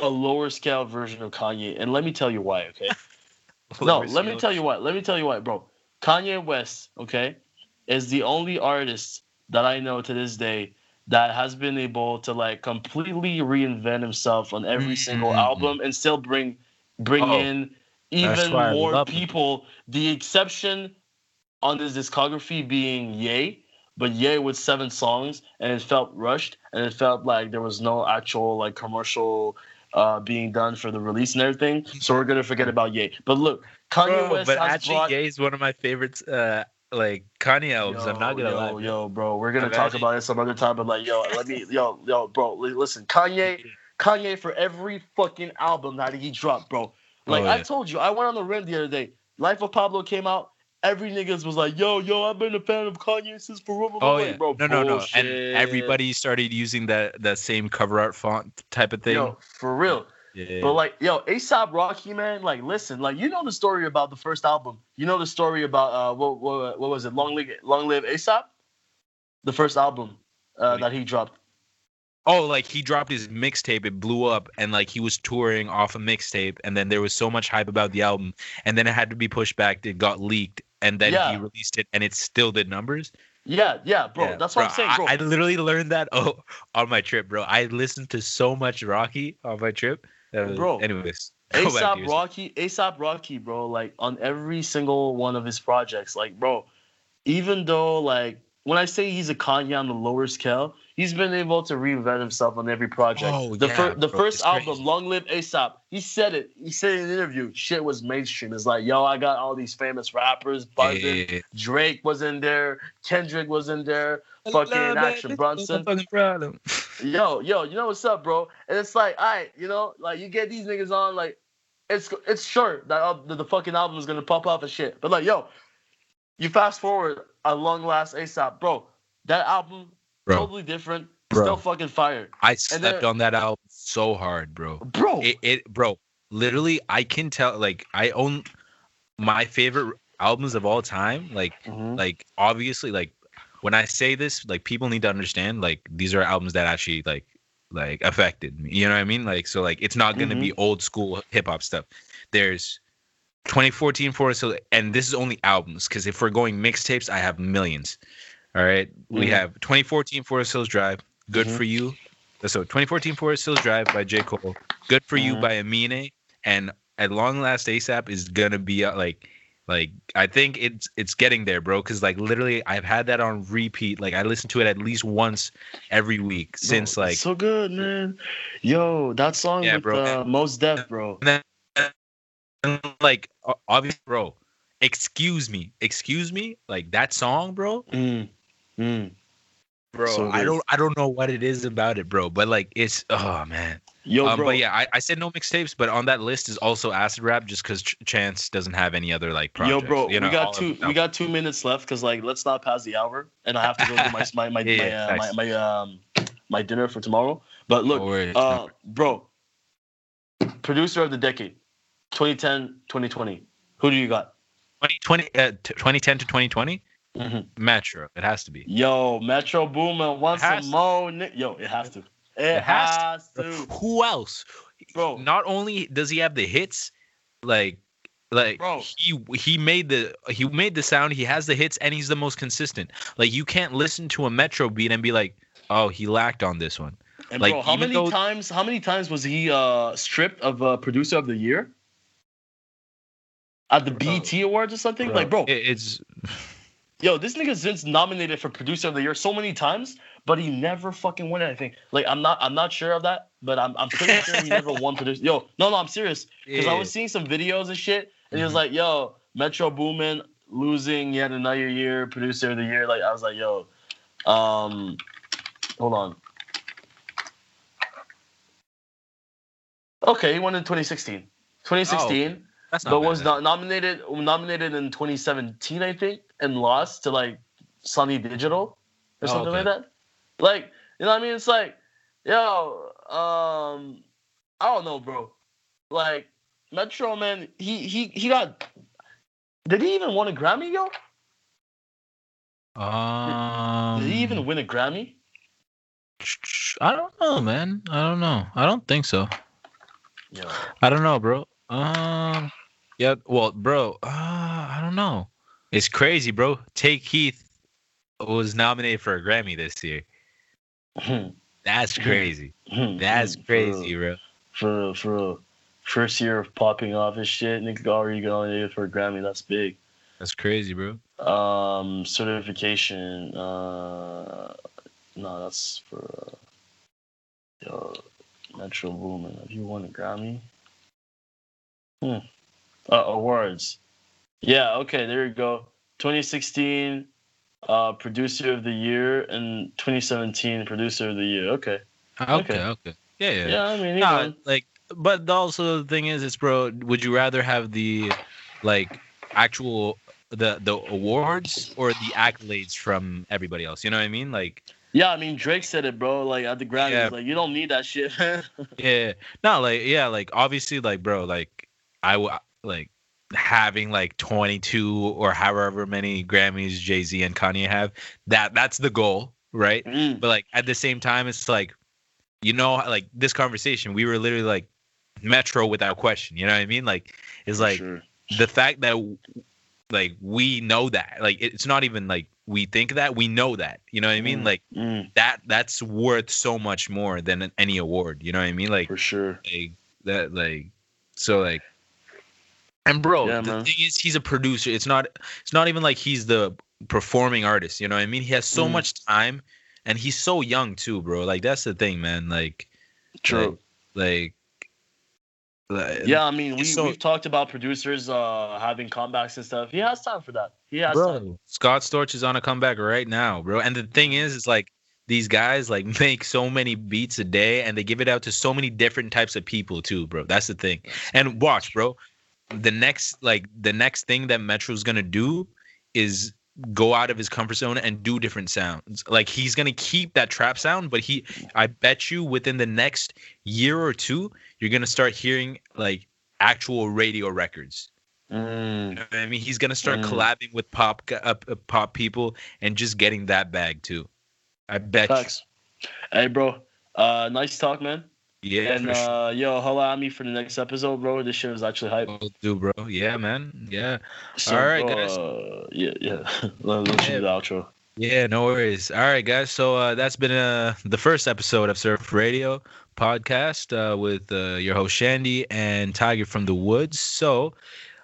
a lower scale version of Kanye, and let me tell you why, okay? no, let me tell you why. Let me tell you why, bro. Kanye West, okay, is the only artist that I know to this day that has been able to like completely reinvent himself on every single Mhm. album and still bring bring Oh, in even more people. The exception on this discography being Ye, but Ye with seven songs and it felt rushed and it felt like there was no actual like commercial uh, being done for the release and everything. So we're gonna forget about Ye. But look, Kanye Bro, West but actually, brought. Ye is one of my favorites. Uh, like Kanye albums. I'm not gonna yo, lie. bro. Yo, bro, we're gonna I've talk actually- about it some other time. But like, yo, let me, yo, yo, bro, listen, Kanye, Kanye for every fucking album that he dropped, bro. Like Oh, I told you, I went on the rim the other day. Life of Pablo came out. Every niggas was like, yo, yo, I've been a fan of Kanye since forever. Oh Like, yeah, bro, no, no, no, and everybody started using that that same cover art font type of thing. Yo, for real. yeah, But like, yo, ASAP Rocky, man, like, listen, like, you know the story about the first album. You know the story about uh, what what, what was it? Long live Long Live ASAP, the first album uh, that he dropped. oh, like he dropped his mixtape, it blew up, and like he was touring off a mixtape, and then there was so much hype about the album, and then it had to be pushed back. It got leaked, and then Yeah. he released it, and it still did numbers. Yeah, yeah, bro. Yeah, that's what I'm saying, bro. I, I literally learned that oh on my trip, bro. I listened to so much Rocky on my trip. Was- Bro, anyways, ASAP. Rocky, ASAP Rocky, bro, like on every single one of his projects, like, bro, even though like when I say he's a Kanye on the lower scale, he's been able to reinvent himself on every project. Oh, the yeah, fir- the bro, first album, crazy. Long Live ASAP, he said it. He said in an interview, shit was mainstream. It's like, yo, I got all these famous rappers buzzing. Yeah. Drake was in there, Kendrick was in there, fucking Love it, Action it's Bronson. fucking problem. Yo, yo, you know what's up, bro? And it's like, all right, you know, like you get these niggas on, like it's it's sure that uh, the, the fucking album is gonna pop off and shit. But like, yo, you fast forward a long last ASAP, bro. That album Bro, totally different, Bro. still fucking fire, I slept on that album so hard, bro. bro. It, it, bro. Literally, I can tell. Like, I own my favorite albums of all time. Like, Mhm. like obviously, like when I say this, like people need to understand. Like, these are albums that actually like like affected me. You know what I mean? Like, so like it's not gonna be old school hip hop stuff. There's 2014 Forest Hill, and this is only albums because if we're going mixtapes, I have millions. All right, we Mhm. have 2014 Forest Hills Drive, Good Mhm. for You. So 2014 Forest Hills Drive by J Cole, Good for You Mhm. by Amine, and at long last ASAP is gonna be uh, like, like I think it's it's getting there, bro. Because like literally, I've had that on repeat. Like I listen to it at least once every week since it's like so good, man. Yo, that song Yeah, with bro. uh, Mos Def, bro. and like o- obviously, bro. Excuse me, excuse me. Like that song, bro. Mm. Mm. Bro, So I don't I don't know what it is about it, bro. But like it's oh man. Yo, um, bro. but yeah, I, I said no mixtapes, but on that list is also acid rap, just because Ch- Chance doesn't have any other like projects. Yo, bro, you know, we got two. We got two minutes left because like let's not pass the hour, and I have to go do my my my Yeah, my, uh, my, nice. my um my dinner for tomorrow. But look, No uh, bro, producer of the decade, 2010, 2020. Who do you got? 2020, uh, t- 2010 to 2020, Mhm. Metro. It has to be. Yo, Metro Boomin wants It has some more. Ni- Yo, it has to. It, It has has, to. to. Who else? Bro. Not only does he have the hits, like, like Bro. he he made the he made the sound. He has the hits, and he's the most consistent. Like you can't listen to a Metro beat and be like, oh, he lacked on this one. And Like, bro, how many though- times? How many times was he uh stripped of uh, producer of the year at the BT Awards or something? Like, bro, It- it's yo, this nigga's been nominated for producer of the year so many times, but he never fucking won anything. Like, I'm not, I'm not sure of that, but I'm, I'm pretty sure he never won producer. Yo, no, no, I'm serious because I was seeing some videos and shit, and he was Mhm. like, yo, Metro Boomin losing yet another year, producer of the year. Like, I was like, yo, um, hold on. Okay, he won in 2016. 2016 that's not but bad, was nominated nominated in 2017 i think and lost to like Sonny Digital or Oh, something like that like you know what i mean it's like yo um i don't know bro like metro man he he he got did he even win a grammy yo Um, did he even win a grammy I don't know, man. I don't know. I don't think so. yo I don't know, bro. Um, yeah. Well, bro. Uh, I don't know. It's crazy, bro. Tay Keith was nominated for a Grammy this year. That's crazy. That's crazy, bro. for for first year of popping off his shit nigga already got nominated for a grammy that's big That's crazy, bro. Um, certification. Uh, no, that's for uh, yo, Metro Boomin. Have you won a Grammy? Hmm. Uh, awards. Yeah. Okay. There you go. 2016, uh, producer of the year, and 2017, producer of the year. Okay. Okay, okay. Yeah, yeah. Yeah. I mean, Nah, like, but also the thing is, it's bro. Would you rather have the like actual the the awards or the accolades from everybody else? You know what I mean? Like, yeah. I mean, Drake said it, bro. Like at the Grammys, Yeah. like you don't need that shit, yeah, no, like, yeah, like obviously, like, bro, like, I w- like having like 22 or however many Grammys Jay Z and Kanye have. That that's the goal, right? Mm. but like at the same time it's like you know like this conversation we were literally like metro without question you know what i mean like it's like Sure. the fact that like we know that like it's not even like we think that we know that you know what i mean Mm. like Mm, that that's worth so much more than any award you know what i mean like for sure. like that like so like and bro Yeah, the man. thing is he's a producer it's not it's not even like he's the performing artist. You know what I mean? He has so Mm. much time, and he's so young too, bro. Like that's the thing, man. Like, True. like, like yeah, I mean, we, so, we've talked about producers uh having comebacks and stuff. He has time for that. He has time. bro. Scott Storch is on a comeback right now, bro. And the thing is, it's like these guys like make so many beats a day, and they give it out to so many different types of people too, bro. That's the thing. And watch, bro. The next, like, the next thing that Metro's gonna do is go out of his comfort zone and do different sounds. Like he's gonna keep that trap sound, but he, I bet you, within the next year or two, you're gonna start hearing like actual radio records. Mm. You know I mean, he's gonna start Mm. collabing with pop uh, pop people and just getting that bag too. I bet. you. Hey, bro. Uh, nice talk, man. Yeah, and for sure. uh, yo, holla at me for the next episode, bro. This shit was actually hype. Will do, bro. Yeah, man. Yeah. So, all right, bro, guys. Uh, yeah, yeah. Let, let's Yeah. do the outro. Yeah, no worries. All right, guys. So uh, that's been uh, the first episode of Surf Radio podcast uh, with uh, your host Shandy and Tiger from the Woods. So,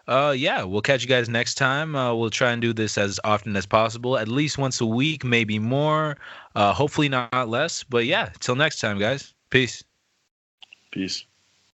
uh, yeah, we'll catch you guys next time. Uh, we'll try and do this as often as possible, at least once a week, maybe more. Uh, hopefully not less. But yeah, till next time, guys. Peace. Peace.